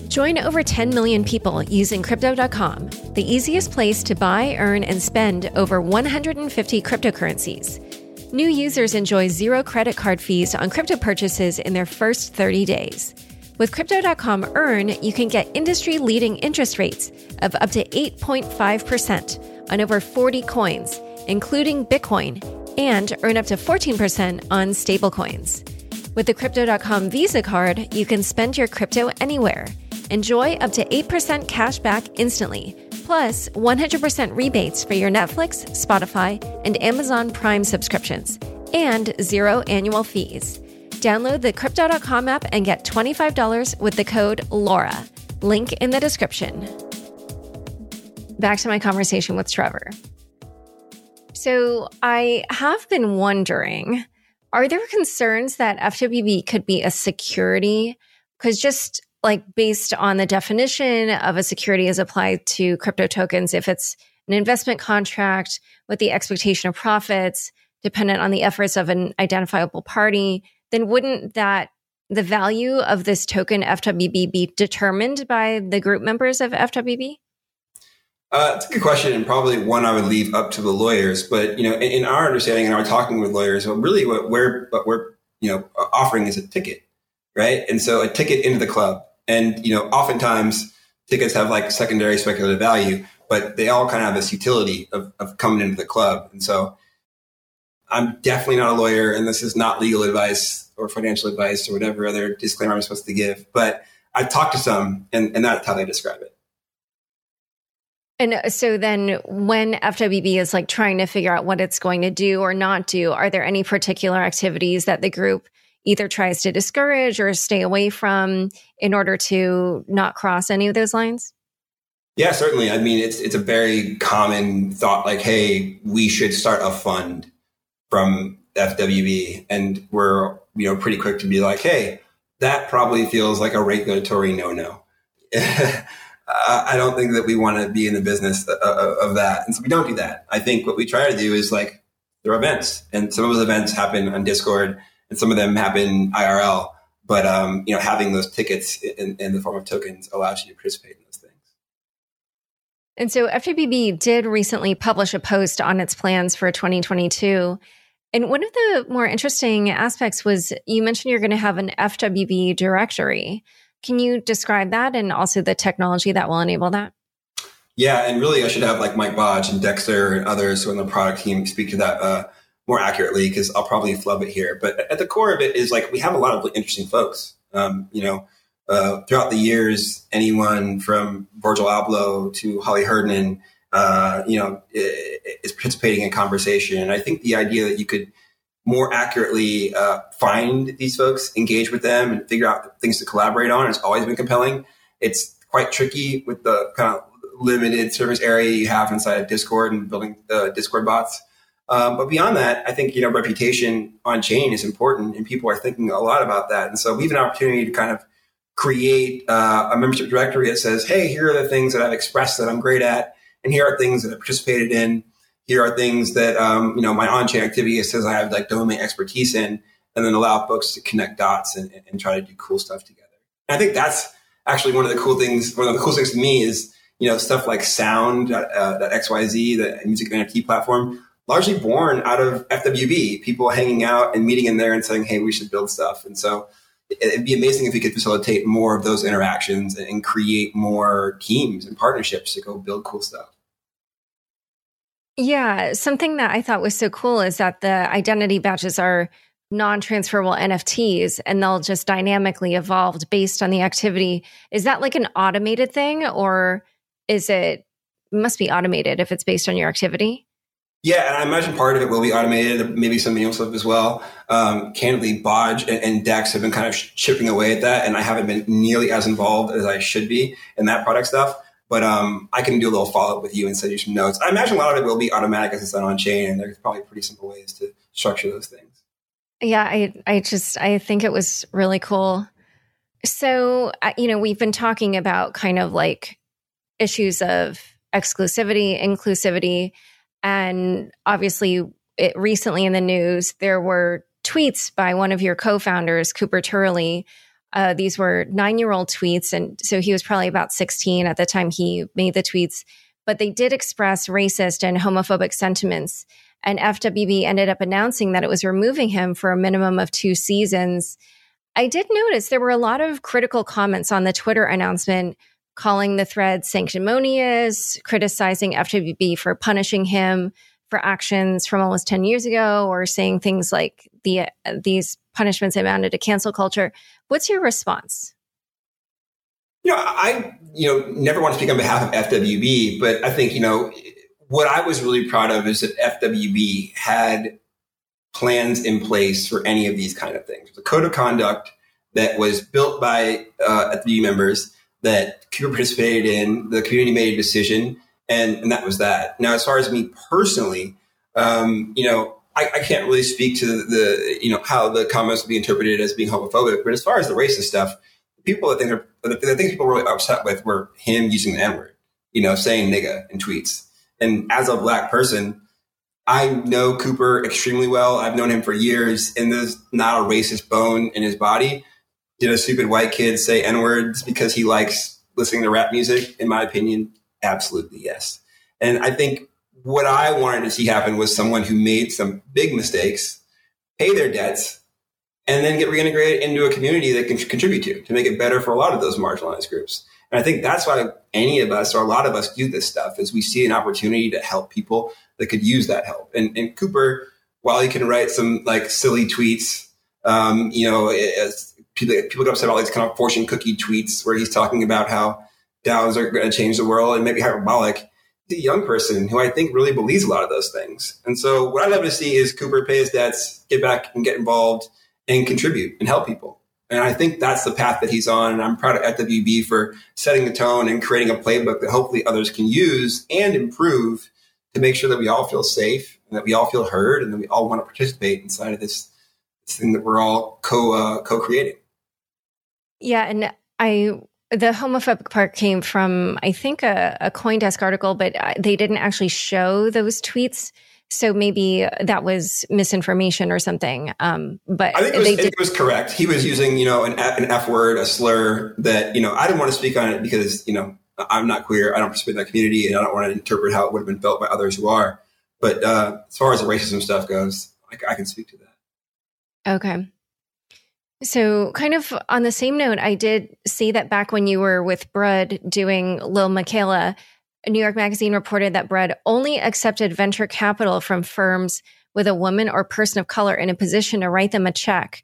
Join over 10 million people using Crypto.com, the easiest place to buy, earn, and spend over 150 cryptocurrencies. New users enjoy zero credit card fees on crypto purchases in their first 30 days. With Crypto.com Earn, you can get industry leading interest rates of up to 8.5% on over 40 coins, including Bitcoin, and earn up to 14% on stablecoins. With the Crypto.com Visa card, you can spend your crypto anywhere Enjoy up to 8% cash back instantly, plus 100% rebates for your Netflix, Spotify, and Amazon Prime subscriptions, and zero annual fees. Download the Crypto.com app and get $25 with the code LAURA. Link in the description. Back to my conversation with Trevor. So I have been wondering are there concerns that FWB could be a security? Because just like based on the definition of a security as applied to crypto tokens, if it's an investment contract with the expectation of profits dependent on the efforts of an identifiable party, then wouldn't that the value of this token FWB be determined by the group members of FWB? Uh, it's a good question, and probably one I would leave up to the lawyers. But you know, in, in our understanding and our talking with lawyers, well, really what we're what we're you know offering is a ticket, right? And so a ticket into the club. And, you know, oftentimes tickets have like secondary speculative value, but they all kind of have this utility of, of coming into the club. And so I'm definitely not a lawyer and this is not legal advice or financial advice or whatever other disclaimer I'm supposed to give. But I've talked to some and, and that's how they describe it. And uh, so then when FWB is like trying to figure out what it's going to do or not do, are there any particular activities that the group either tries to discourage or stay away from in order to not cross any of those lines? Yeah, certainly. I mean, it's it's a very common thought like, hey, we should start a fund from FWB. And we're, you know, pretty quick to be like, hey, that probably feels like a regulatory no-no. I don't think that we want to be in the business uh, uh, of that. And so we don't do that. I think what we try to do is like there are events and some of those events happen on Discord and some of them happen IRL. But um, you know, having those tickets in, in the form of tokens allows you to participate in those things. And so FWB did recently publish a post on its plans for 2022. And one of the more interesting aspects was you mentioned you're going to have an FWB directory. Can you describe that and also the technology that will enable that? Yeah, and really, I should have like Mike Bodge and Dexter and others in the product team speak to that uh, more accurately because I'll probably flub it here. But at the core of it is like we have a lot of interesting folks. Um, you know, uh, throughout the years, anyone from Virgil Abloh to Holly Herndon uh, you know, is participating in conversation. And I think the idea that you could more accurately uh, find these folks, engage with them, and figure out things to collaborate on has always been compelling. It's quite tricky with the kind of limited service area you have inside of Discord and building the Discord bots. Um, but beyond that, I think you know reputation on chain is important, and people are thinking a lot about that. And so we have an opportunity to kind of create uh, a membership directory that says, "Hey, here are the things that I've expressed that I'm great at." and here are things that I participated in. Here are things that um, you know my on-chain activity says I have like domain expertise in, and then allow folks to connect dots and, and try to do cool stuff together. And I think that's actually one of the cool things. One of the cool things to me is you know stuff like Sound, uh, dot XYZ, the music NFT platform, largely born out of FWB. People hanging out and meeting in there and saying, "Hey, we should build stuff." And so it'd be amazing if we could facilitate more of those interactions and create more teams and partnerships to go build cool stuff. Yeah, something that I thought was so cool is that the identity badges are non-transferable NFTs and they'll just dynamically evolve based on the activity. Is that like an automated thing or is it must be automated if it's based on your activity? Yeah, and I imagine part of it will be automated, maybe something stuff as well. Um, candidly, Bodge and, and, Dex have been kind of chipping away at that, and I haven't been nearly as involved as I should be in that product stuff. But um, I can do a little follow up with you and send you some notes. I imagine a lot of it will be automatic as it's done on chain, and there's probably pretty simple ways to structure those things. Yeah, I I just I think it was really cool. So you know, we've been talking about kind of like issues of exclusivity, inclusivity and obviously, it, recently in the news, there were tweets by one of your co founders, Cooper Turley. Uh, these were nine year old tweets. And so he was probably about 16 at the time he made the tweets, but they did express racist and homophobic sentiments. And FWB ended up announcing that it was removing him for a minimum of two seasons. I did notice there were a lot of critical comments on the Twitter announcement calling the thread sanctimonious, criticizing FWB for punishing him for actions from almost 10 years ago, or saying things like the, uh, these punishments amounted to cancel culture. What's your response? You know, I you know never want to speak on behalf of FWB, but I think you know what I was really proud of is that FWB had plans in place for any of these kind of things. The code of conduct that was built by uh, FWB members that Cooper participated in. The community made a decision, and, and that was that. Now, as far as me personally, um, you know, I, I, can't really speak to the, you know, how the comments would be interpreted as being homophobic. But as far as the racist stuff, people that think are, the, the things people were really upset with were him using the N word, you know, saying nigga in tweets. And as a black person, I know Cooper extremely well. I've known him for years, and there's not a racist bone in his body did a stupid white kid say N words because he likes listening to rap music? In my opinion, absolutely yes. And I think what I wanted to see happen was someone who made some big mistakes, pay their debts, and then get reintegrated into a community that can contribute to to make it better for a lot of those marginalized groups. And I think that's why any of us or a lot of us do this stuff is we see an opportunity to help people that could use that help. And, and Cooper, while he can write some like silly tweets, um, you know, people, people get upset about these kind of fortune cookie tweets where he's talking about how DAOs are going to change the world and maybe hyperbolic. The young person who I think really believes a lot of those things. And so what I'd love to see is Cooper pay his debts, get back and get involved and contribute and help people. And I think that's the path that he's on. And I'm proud of FWB for setting the tone and creating a playbook that hopefully others can use and improve to make sure that we all feel safe and that we all feel heard and that we all want to participate inside of this, this thing that we're all co uh, co creating. Yeah, and I the homophobic part came from I think a, a CoinDesk article, but they didn't actually show those tweets. So maybe that was misinformation or something. Um, but I think, it was, did- it was correct. He was using, you know, an, an F word, a slur that, you know, I didn't want to speak on it because, you know, I'm not queer. I don't participate in that community and I don't want to interpret how it would have been felt by others who are. But uh, as far as the racism stuff goes, I, I can speak to that. Okay. So, kind of on the same note, I did see that back when you were with Brud doing Lil Miquela, New York Magazine reported that Brud only accepted venture capital from firms with a woman or person of color in a position to write them a check.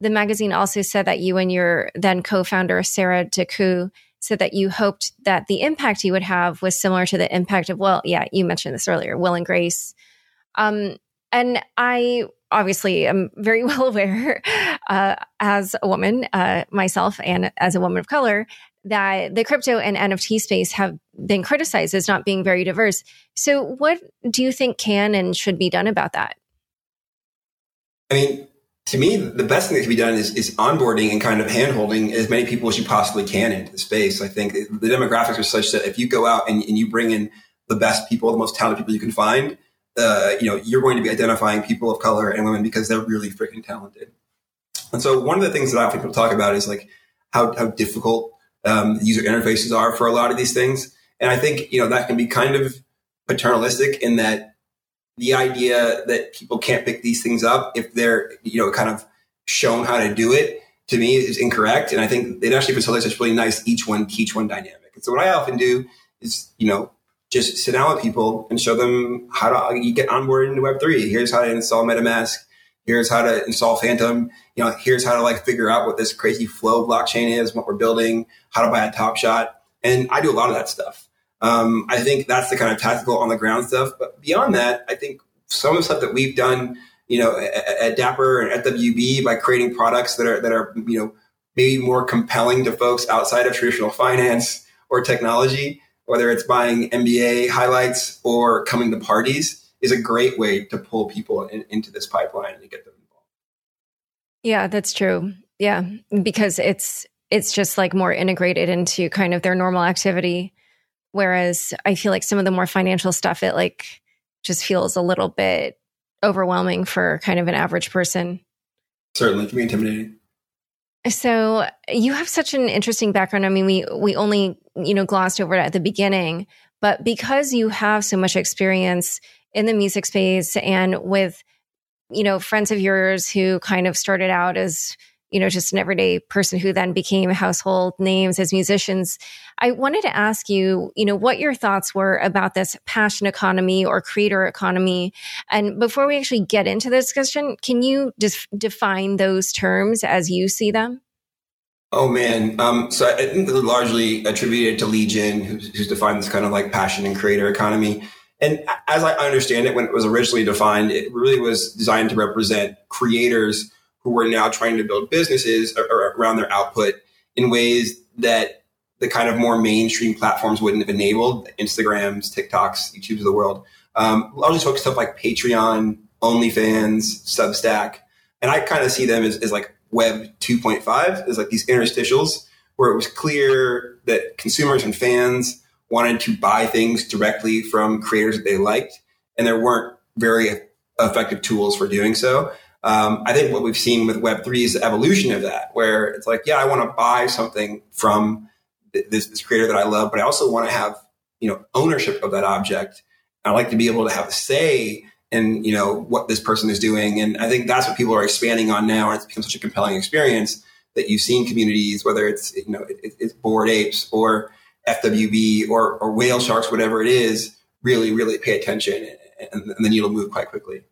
The magazine also said that you and your then co founder, Sara DeCou, said that you hoped that the impact you would have was similar to the impact of, well, yeah, you mentioned this earlier, Will and Grace. Um, and I obviously am very well aware uh, as a woman uh, myself and as a woman of color that the crypto and NFT space have been criticized as not being very diverse. So, what do you think can and should be done about that? I mean, to me, the best thing that can be done is, is onboarding and kind of handholding as many people as you possibly can into the space. I think the demographics are such that if you go out and, and you bring in the best people, the most talented people you can find, uh, you know, you're going to be identifying people of color and women because they're really freaking talented. And so one of the things that I often people talk about is like how, how difficult um, user interfaces are for a lot of these things. And I think, you know, that can be kind of paternalistic in that the idea that people can't pick these things up if they're, you know, kind of shown how to do it to me is incorrect. And I think it actually facilitates this really nice each one teach one dynamic. And so what I often do is, you know, just sit down with people and show them how to you get onboarded into Web3. Here's how to install MetaMask. Here's how to install Phantom. You know, here's how to like figure out what this crazy flow blockchain is, what we're building, how to buy a top shot. And I do a lot of that stuff. Um, I think that's the kind of tactical on the ground stuff. But beyond that, I think some of the stuff that we've done, you know, at, at Dapper and at WB by creating products that are that are you know maybe more compelling to folks outside of traditional finance or technology, whether it's buying NBA highlights or coming to parties, is a great way to pull people in, into this pipeline and get them involved. Yeah, that's true. Yeah, because it's it's just like more integrated into kind of their normal activity Whereas I feel like some of the more financial stuff, it like just feels a little bit overwhelming for kind of an average person. Certainly, can be intimidating. So you have such an interesting background. I mean, we we only you know glossed over it at the beginning, but because you have so much experience in the music space and with you know friends of yours who kind of started out as you know, just an everyday person who then became household names as musicians. I wanted to ask you, you know, what your thoughts were about this passion economy or creator economy. And before we actually get into the discussion, can you just define those terms as you see them? Oh man, um, so I think they're largely attributed to Li Jin, who's, who's defined this kind of like passion and creator economy. And as I understand it, when it was originally defined, it really was designed to represent creators who are now trying to build businesses around their output in ways that the kind of more mainstream platforms wouldn't have enabled Instagrams, TikToks, YouTubes of the world. Um, largely focused stuff like Patreon, OnlyFans, Substack. And I kind of see them as, as like Web 2.5, as like these interstitials where it was clear that consumers and fans wanted to buy things directly from creators that they liked. And there weren't very effective tools for doing so. Um, I think what we've seen with Web3 is the evolution of that, where it's like, yeah, I want to buy something from this, this creator that I love, but I also want to have, you know, ownership of that object. I like to be able to have a say in, you know, what this person is doing. And I think that's what people are expanding on now. And it's become such a compelling experience that you've seen communities, whether it's, you know, it, it's Bored Apes or FWB or, or Whale Sharks, whatever it is, really, really pay attention and, and the needle move quite quickly.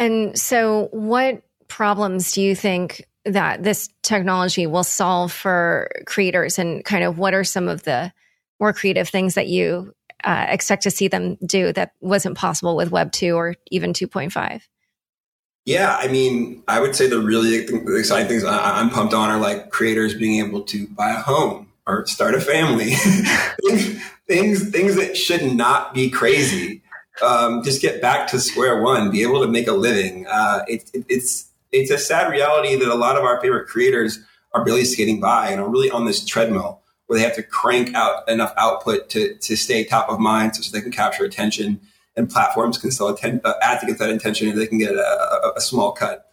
And so, what problems do you think that this technology will solve for creators? And kind of what are some of the more creative things that you uh, expect to see them do that wasn't possible with Web 2 or even 2.5? Yeah, I mean, I would say the really exciting things I'm pumped on are like creators being able to buy a home or start a family. things, things, things that should not be crazy um, just get back to square one, be able to make a living. Uh, it, it, it's it's a sad reality that a lot of our favorite creators are really skating by and are really on this treadmill where they have to crank out enough output to to stay top of mind so they can capture attention and platforms can still attend, uh, add to get that attention and they can get a, a, a small cut.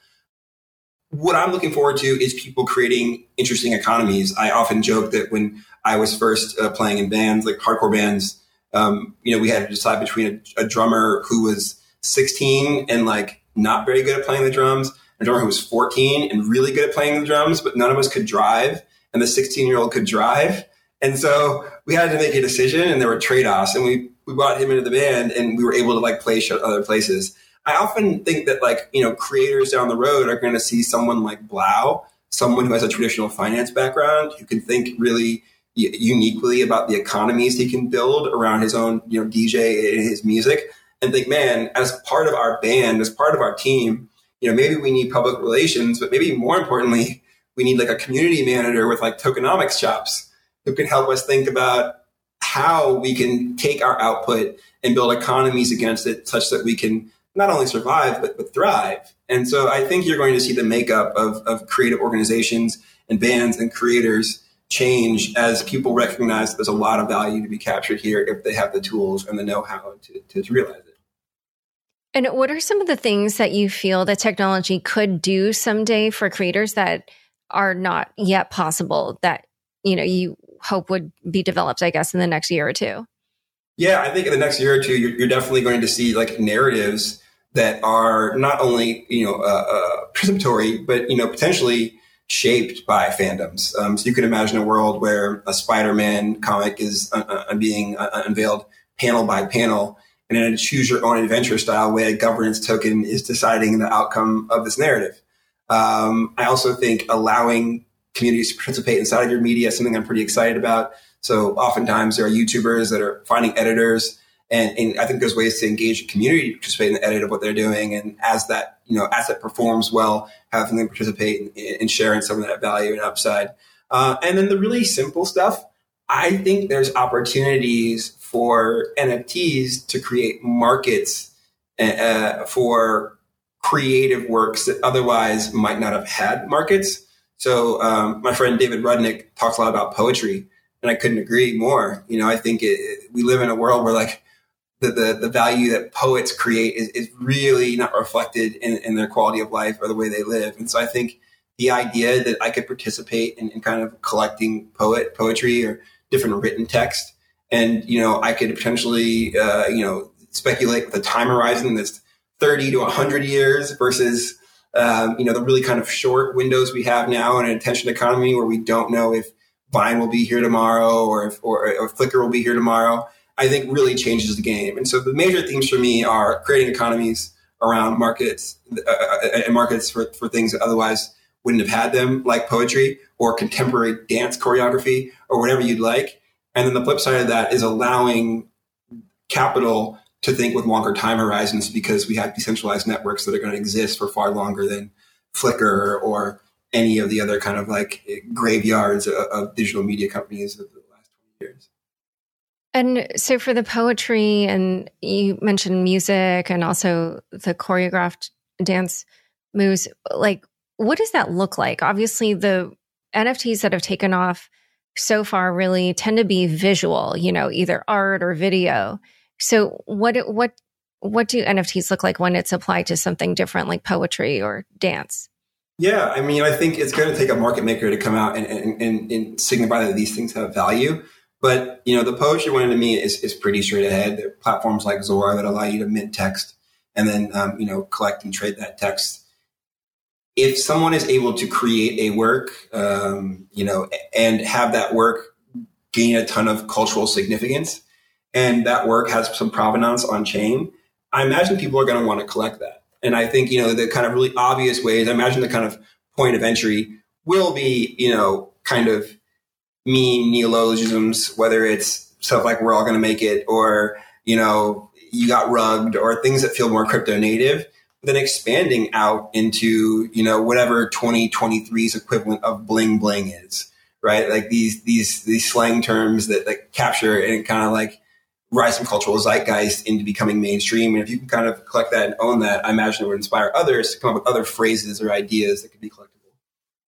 What I'm looking forward to is people creating interesting economies. I often joke that when I was first uh, playing in bands, like hardcore bands, um, you know, we had to decide between a, a, drummer who was 16 and like not very good at playing the drums, and a drummer who was 14 and really good at playing the drums, but none of us could drive, and the 16 year old could drive. And so we had to make a decision, and there were trade offs, and we we brought him into the band, and we were able to like play show other places. I often think that like you know creators down the road are going to see someone like 3LAU, someone who has a traditional finance background, who can think really uniquely about the economies he can build around his own you know DJ and his music, and think, man, as part of our band, as part of our team, you know, maybe we need public relations, but maybe more importantly, we need like a community manager with like tokenomics chops who can help us think about how we can take our output and build economies against it such that we can not only survive but, but thrive. And so I think you're going to see the makeup of, of creative organizations and bands and creators change as people recognize there's a lot of value to be captured here if they have the tools and the know-how to, to, to realize it. And what are some of the things that you feel that technology could do someday for creators that are not yet possible that you know you hope would be developed, I guess, in the next year or two? Yeah, I think in the next year or two, you're, you're definitely going to see like narratives that are not only you know uh, uh, participatory, but you know potentially shaped by fandoms. Um, so you can imagine a world where a Spider-Man comic is uh, uh being uh, unveiled panel by panel and in a choose your own adventure style way, a governance token is deciding the outcome of this narrative. Um, I also think allowing communities to participate inside of your media is something I'm pretty excited about. So oftentimes there are YouTubers that are finding editors and, and, I think there's ways to engage the community to participate in the edit of what they're doing. And as that, you know, as it performs well, having them participate in sharing some of that value and upside. Uh, and then the really simple stuff, I think there's opportunities for NFTs to create markets uh, for creative works that otherwise might not have had markets. So um, my friend David Rudnick talks a lot about poetry, and I couldn't agree more. You know, I think it, we live in a world where like the, the, the value that poets create is, is really not reflected in, in their quality of life or the way they live. And so I think the idea that I could participate in, in kind of collecting poet poetry or different written text. And, you know, I could potentially, uh, you know, speculate with a time horizon that's 30 to 100 years versus, um, you know, the really kind of short windows we have now in an attention economy where we don't know if Vine will be here tomorrow or if, or, or Flickr will be here tomorrow, I think really changes the game. And so the major themes for me are creating economies around markets uh, uh and markets for, for things that otherwise wouldn't have had them, like poetry or contemporary dance choreography or whatever you'd like. And then the flip side of that is allowing capital to think with longer time horizons because we have decentralized networks that are going to exist for far longer than Flickr or any of the other kind of like graveyards of, of digital media companies of the last 20 years. And so for the poetry and you mentioned music and also the choreographed dance moves, like what does that look like? Obviously, the NFTs that have taken off so far really tend to be visual, you know, either art or video. So what what what do NFTs look like when it's applied to something different like poetry or dance? Yeah, I mean, I think it's going to take a market maker to come out and, and, and, and signify that these things have value. But you know, the poetry one to me is, is pretty straight ahead. There are platforms like Zora that allow you to mint text and then um, you know collect and trade that text if someone is able to create a work, um, you know, and have that work gain a ton of cultural significance, and that work has some provenance on chain, I imagine people are going to want to collect that. And I think you know the kind of really obvious ways. I imagine the kind of point of entry will be you know kind of mean neologisms, whether it's stuff like "we're all going to make it" or you know you got rugged or things that feel more crypto native then expanding out into you know whatever 2023's equivalent of bling bling is right? Like these these these slang terms that like capture and kind of like rise from cultural zeitgeist into becoming mainstream. And if you can kind of collect that and own that i imagine it would inspire others to come up with other phrases or ideas that could be collectible.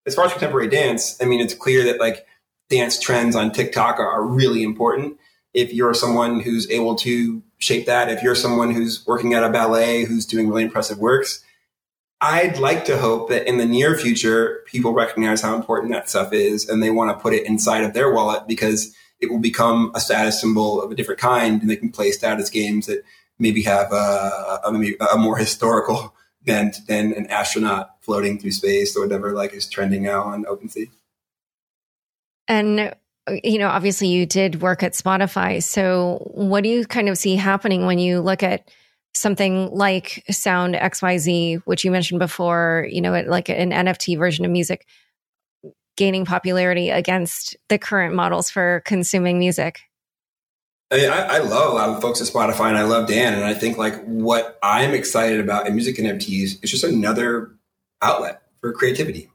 As far as contemporary dance i mean it's clear that like dance trends on tiktok are, are really important if you're someone who's able to shape that. If you're someone who's working at a ballet who's doing really impressive works, I'd like to hope that in the near future, people recognize how important that stuff is and they want to put it inside of their wallet because it will become a status symbol of a different kind and they can play status games that maybe have a, a, a more historical bent than an astronaut floating through space or whatever like is trending now on OpenSea. And you know, obviously you did work at Spotify. So what do you kind of see happening when you look at something like Sound XYZ, which you mentioned before, you know, like an NFT version of music gaining popularity against the current models for consuming music? I, mean, I, I, love a lot of folks at Spotify and I love Dan. And I think like what I'm excited about in music NFTs is just another outlet for creativity.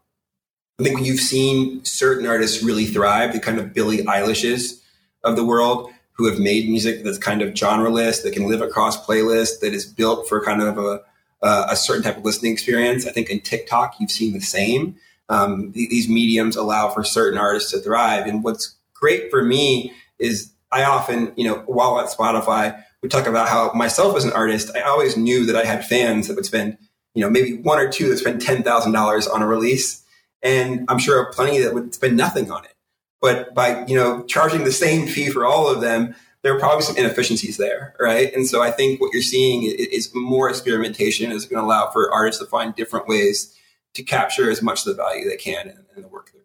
I think you've seen certain artists really thrive, the kind of Billie Eilishes of the world who have made music that's kind of genreless, that can live across playlists, that is built for kind of a, a certain type of listening experience. I think in TikTok, you've seen the same. Um, these mediums allow for certain artists to thrive. And what's great for me is I often, you know, while at Spotify, we talk about how myself as an artist, I always knew that I had fans that would spend, you know, maybe one or two that spend $10,000 on a release. And I'm sure plenty that would spend nothing on it. But by, you know, charging the same fee for all of them, there are probably some inefficiencies there, right? And so I think what you're seeing is more experimentation is going to allow for artists to find different ways to capture as much of the value they can in, in the work they're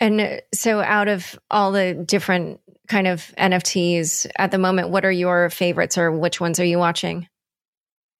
creating. And uh, so, out of all the different kind of NFTs at the moment, what are your favorites or which ones are you watching?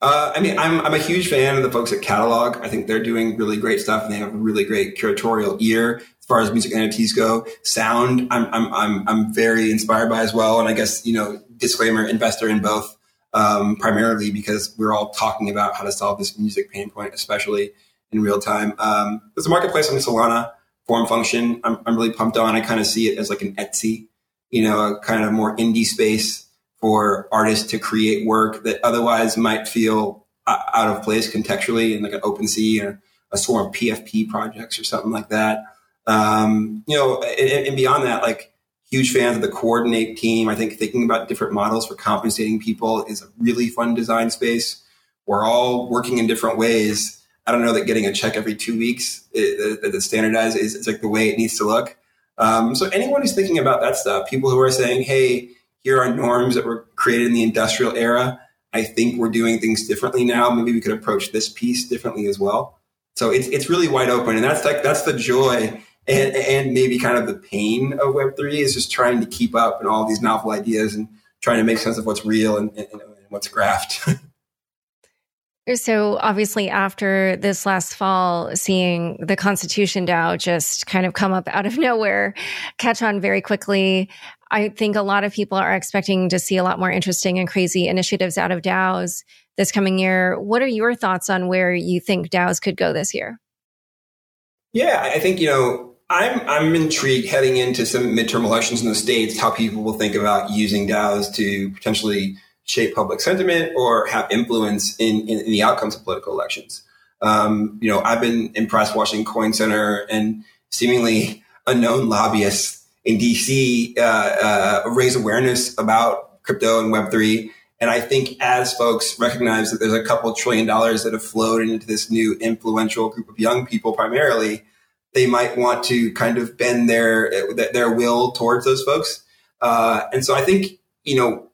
Uh, I mean, I'm, I'm a huge fan of the folks at Catalog. I think they're doing really great stuff and they have a really great curatorial ear as far as music NFTs go. Sound, I'm, I'm, I'm, I'm very inspired by as well. And I guess, you know, disclaimer, investor in both, um, primarily because we're all talking about how to solve this music pain point, especially in real time. Um, there's a marketplace on Solana, Formfunction. I'm, I'm really pumped on. I kind of see it as like an Etsy, you know, a kind of more indie space for artists to create work that otherwise might feel out of place contextually in like an OpenSea or a swarm of PFP projects or something like that. Um, you know, and, and beyond that, like huge fans of the Coordinape team. I think thinking about different models for compensating people is a really fun design space. We're all working in different ways I don't know that getting a check every two weeks that is standardized is, is like the way it needs to look. Um, so anyone who's thinking about that stuff, people who are saying, "Hey, here are norms that were created in the industrial era. I think we're doing things differently now. Maybe we could approach this piece differently as well." So it's it's really wide open, and that's like that's the joy and and maybe kind of the pain of Web three is just trying to keep up and all these novel ideas and trying to make sense of what's real and, and, and what's graphed. So obviously after this last fall, seeing the Constitution DAO just kind of come up out of nowhere, catch on very quickly. I think a lot of people are expecting to see a lot more interesting and crazy initiatives out of DAOs this coming year. What are your thoughts on where you think DAOs could go this year? Yeah, I think, you know, I'm I'm intrigued heading into some midterm elections in the states how people will think about using DAOs to potentially shape public sentiment or have influence in, in, in the outcomes of political elections. Um, you know, I've been impressed watching Coin Center and seemingly unknown lobbyists in DC uh, uh, raise awareness about crypto and Web3. And I think as folks recognize that there's a couple trillion dollars that have flowed into this new influential group of young people primarily, they might want to kind of bend their their will towards those folks. Uh, and so I think you know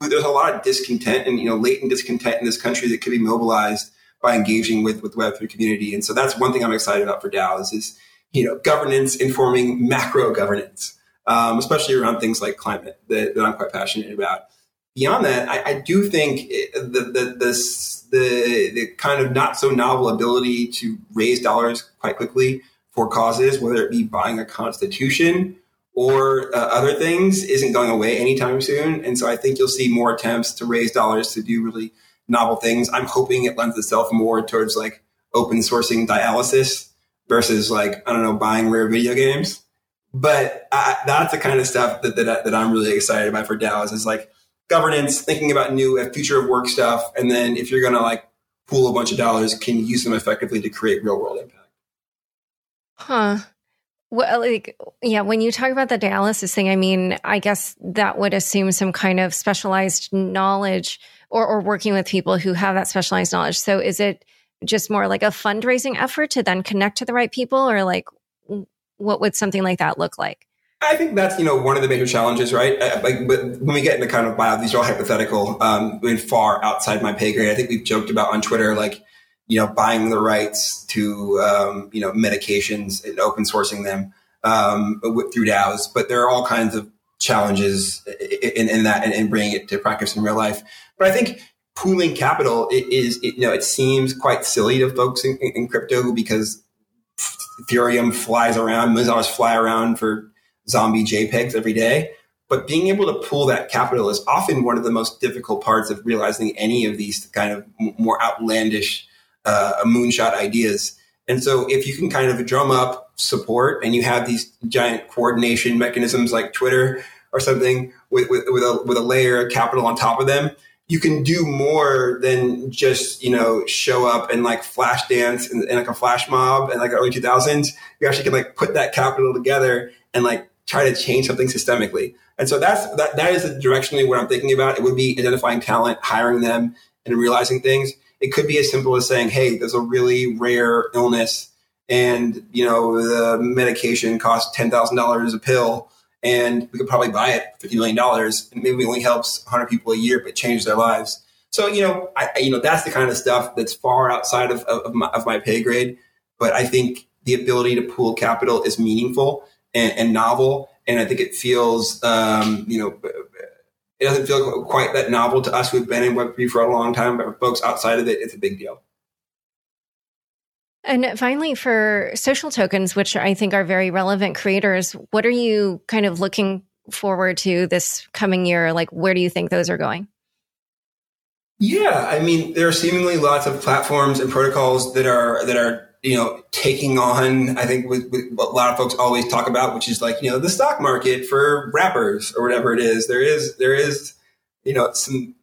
there's a lot of discontent and you know latent discontent in this country that could be mobilized by engaging with with Web3 community. And so that's one thing I'm excited about for DAOs is you know governance informing macro governance, um, especially around things like climate that, that, I'm quite passionate about. Beyond that, I, I do think the the, the the the kind of not so novel ability to raise dollars quite quickly for causes, whether it be buying a constitution or uh, other things isn't going away anytime soon. And so I think you'll see more attempts to raise dollars to do really novel things. I'm hoping it lends itself more towards like open sourcing dialysis versus like, I don't know, buying rare video games. But I, that's the kind of stuff that, that, that I'm really excited about for DAOs is like governance, thinking about new uh, future of work stuff. And then if you're going to like pool a bunch of dollars, can you use them effectively to create real world impact? Huh. Well, like, yeah, when you talk about the dialysis thing, I mean, I guess that would assume some kind of specialized knowledge or, or working with people who have that specialized knowledge. So is it just more like a fundraising effort to then connect to the right people or like what would something like that look like? I think that's you know one of the major challenges, right? Like, when we get into kind of bio, these are all hypothetical um, and far outside my pay grade. I think we've joked about on Twitter, like you know, buying the rights to um, you know medications and open sourcing them um, through DAOs. But there are all kinds of challenges in, in that and, and, bringing it to practice in real life. But I think pooling capital is, it, you know, it seems quite silly to folks in, in crypto because Ethereum flies around, millions fly around for zombie JPEGs every day. But being able to pool that capital is often one of the most difficult parts of realizing any of these kind of more outlandish uh, moonshot ideas. And so if you can kind of drum up support and you have these giant coordination mechanisms like Twitter or something with, with, with, a, with a layer of capital on top of them, you can do more than just, you know, show up and like flash dance in, in like a flash mob in like early 2000s. You actually can like put that capital together and like try to change something systemically. And so that's, that, that is the directionally what I'm thinking about. It would be identifying talent, hiring them and realizing things. It could be as simple as saying, Hey, there's a really rare illness and, you know, the medication costs $10,000 a pill and we could probably buy it for $50 million and maybe only helps 100 people a year, but change their lives. So, you know, I, you know, that's the kind of stuff that's far outside of, of, my, of my pay grade. But I think the ability to pool capital is meaningful and, and novel. And I think it feels, um, you know, it doesn't feel quite that novel to us who've been in Web3 for a long time, but for folks outside of it, it's a big deal. And finally, for social tokens, which I think are very relevant creators, what are you kind of looking forward to this coming year? Like, where do you think those are going? Yeah, I mean, there are seemingly lots of platforms and protocols that are that are you know taking on. I think with, with what a lot of folks always talk about, which is like you know the stock market for rappers or whatever it is. There is there is you know some,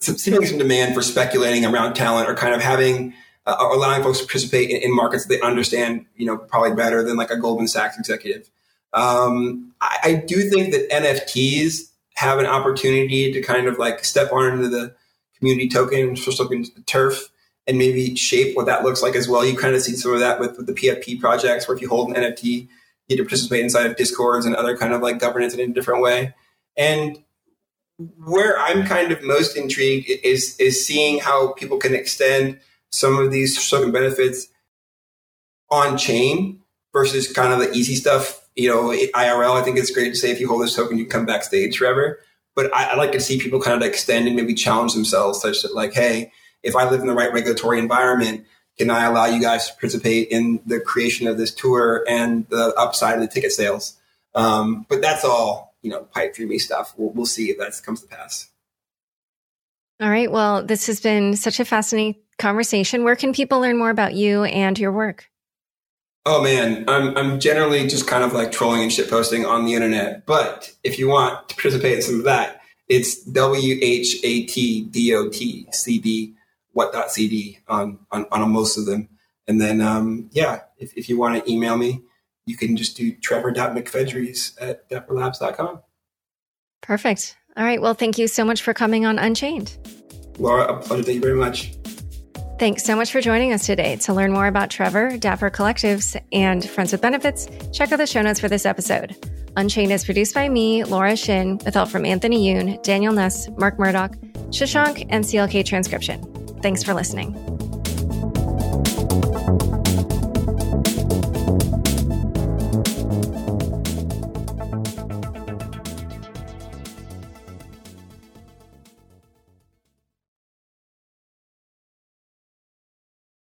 some seemingly some demand for speculating around talent or kind of having uh, allowing folks to participate in, in, markets they understand, you know, probably better than like a Goldman Sachs executive. Um, I, I, do think that NFTs have an opportunity to kind of like step on into the community token, social token turf, and maybe shape what that looks like as well. You kind of see some of that with, with the PFP projects, where if you hold an NFT, you get to participate inside of discords and other kind of like governance in a different way. And where I'm kind of most intrigued is is seeing how people can extend some of these token benefits on chain versus kind of the easy stuff. You know, IRL, I think it's great to say if you hold this token, you come backstage forever. But I, I like to see people kind of extend and maybe challenge themselves such that like, hey, if I live in the right regulatory environment, can I allow you guys to participate in the creation of this tour and the upside of the ticket sales? Um, but that's all, you know, pipe dreamy stuff. We'll, we'll see if that comes to pass. All right. Well, this has been such a fascinating conversation. Where can people learn more about you and your work? Oh man, I'm I'm generally just kind of like trolling and shitposting on the internet. But if you want to participate in some of that, it's W H A T D O T C D what dot CD on, on on most of them. And then um, yeah, if, if you want to email me, you can just do trevor.mcfedries at dapperlabs.com. Perfect. All right. Well, thank you so much for coming on Unchained. Laura, a pleasure. Thank you very much. Thanks so much for joining us today. To learn more about Trevor, Dapper Collectives, and Friends with Benefits, check out the show notes for this episode. Unchained is produced by me, Laura Shin, with help from Anthony Yoon, Daniel Nuss, Mark Murdock, Shashank, and CLK Transcription. Thanks for listening.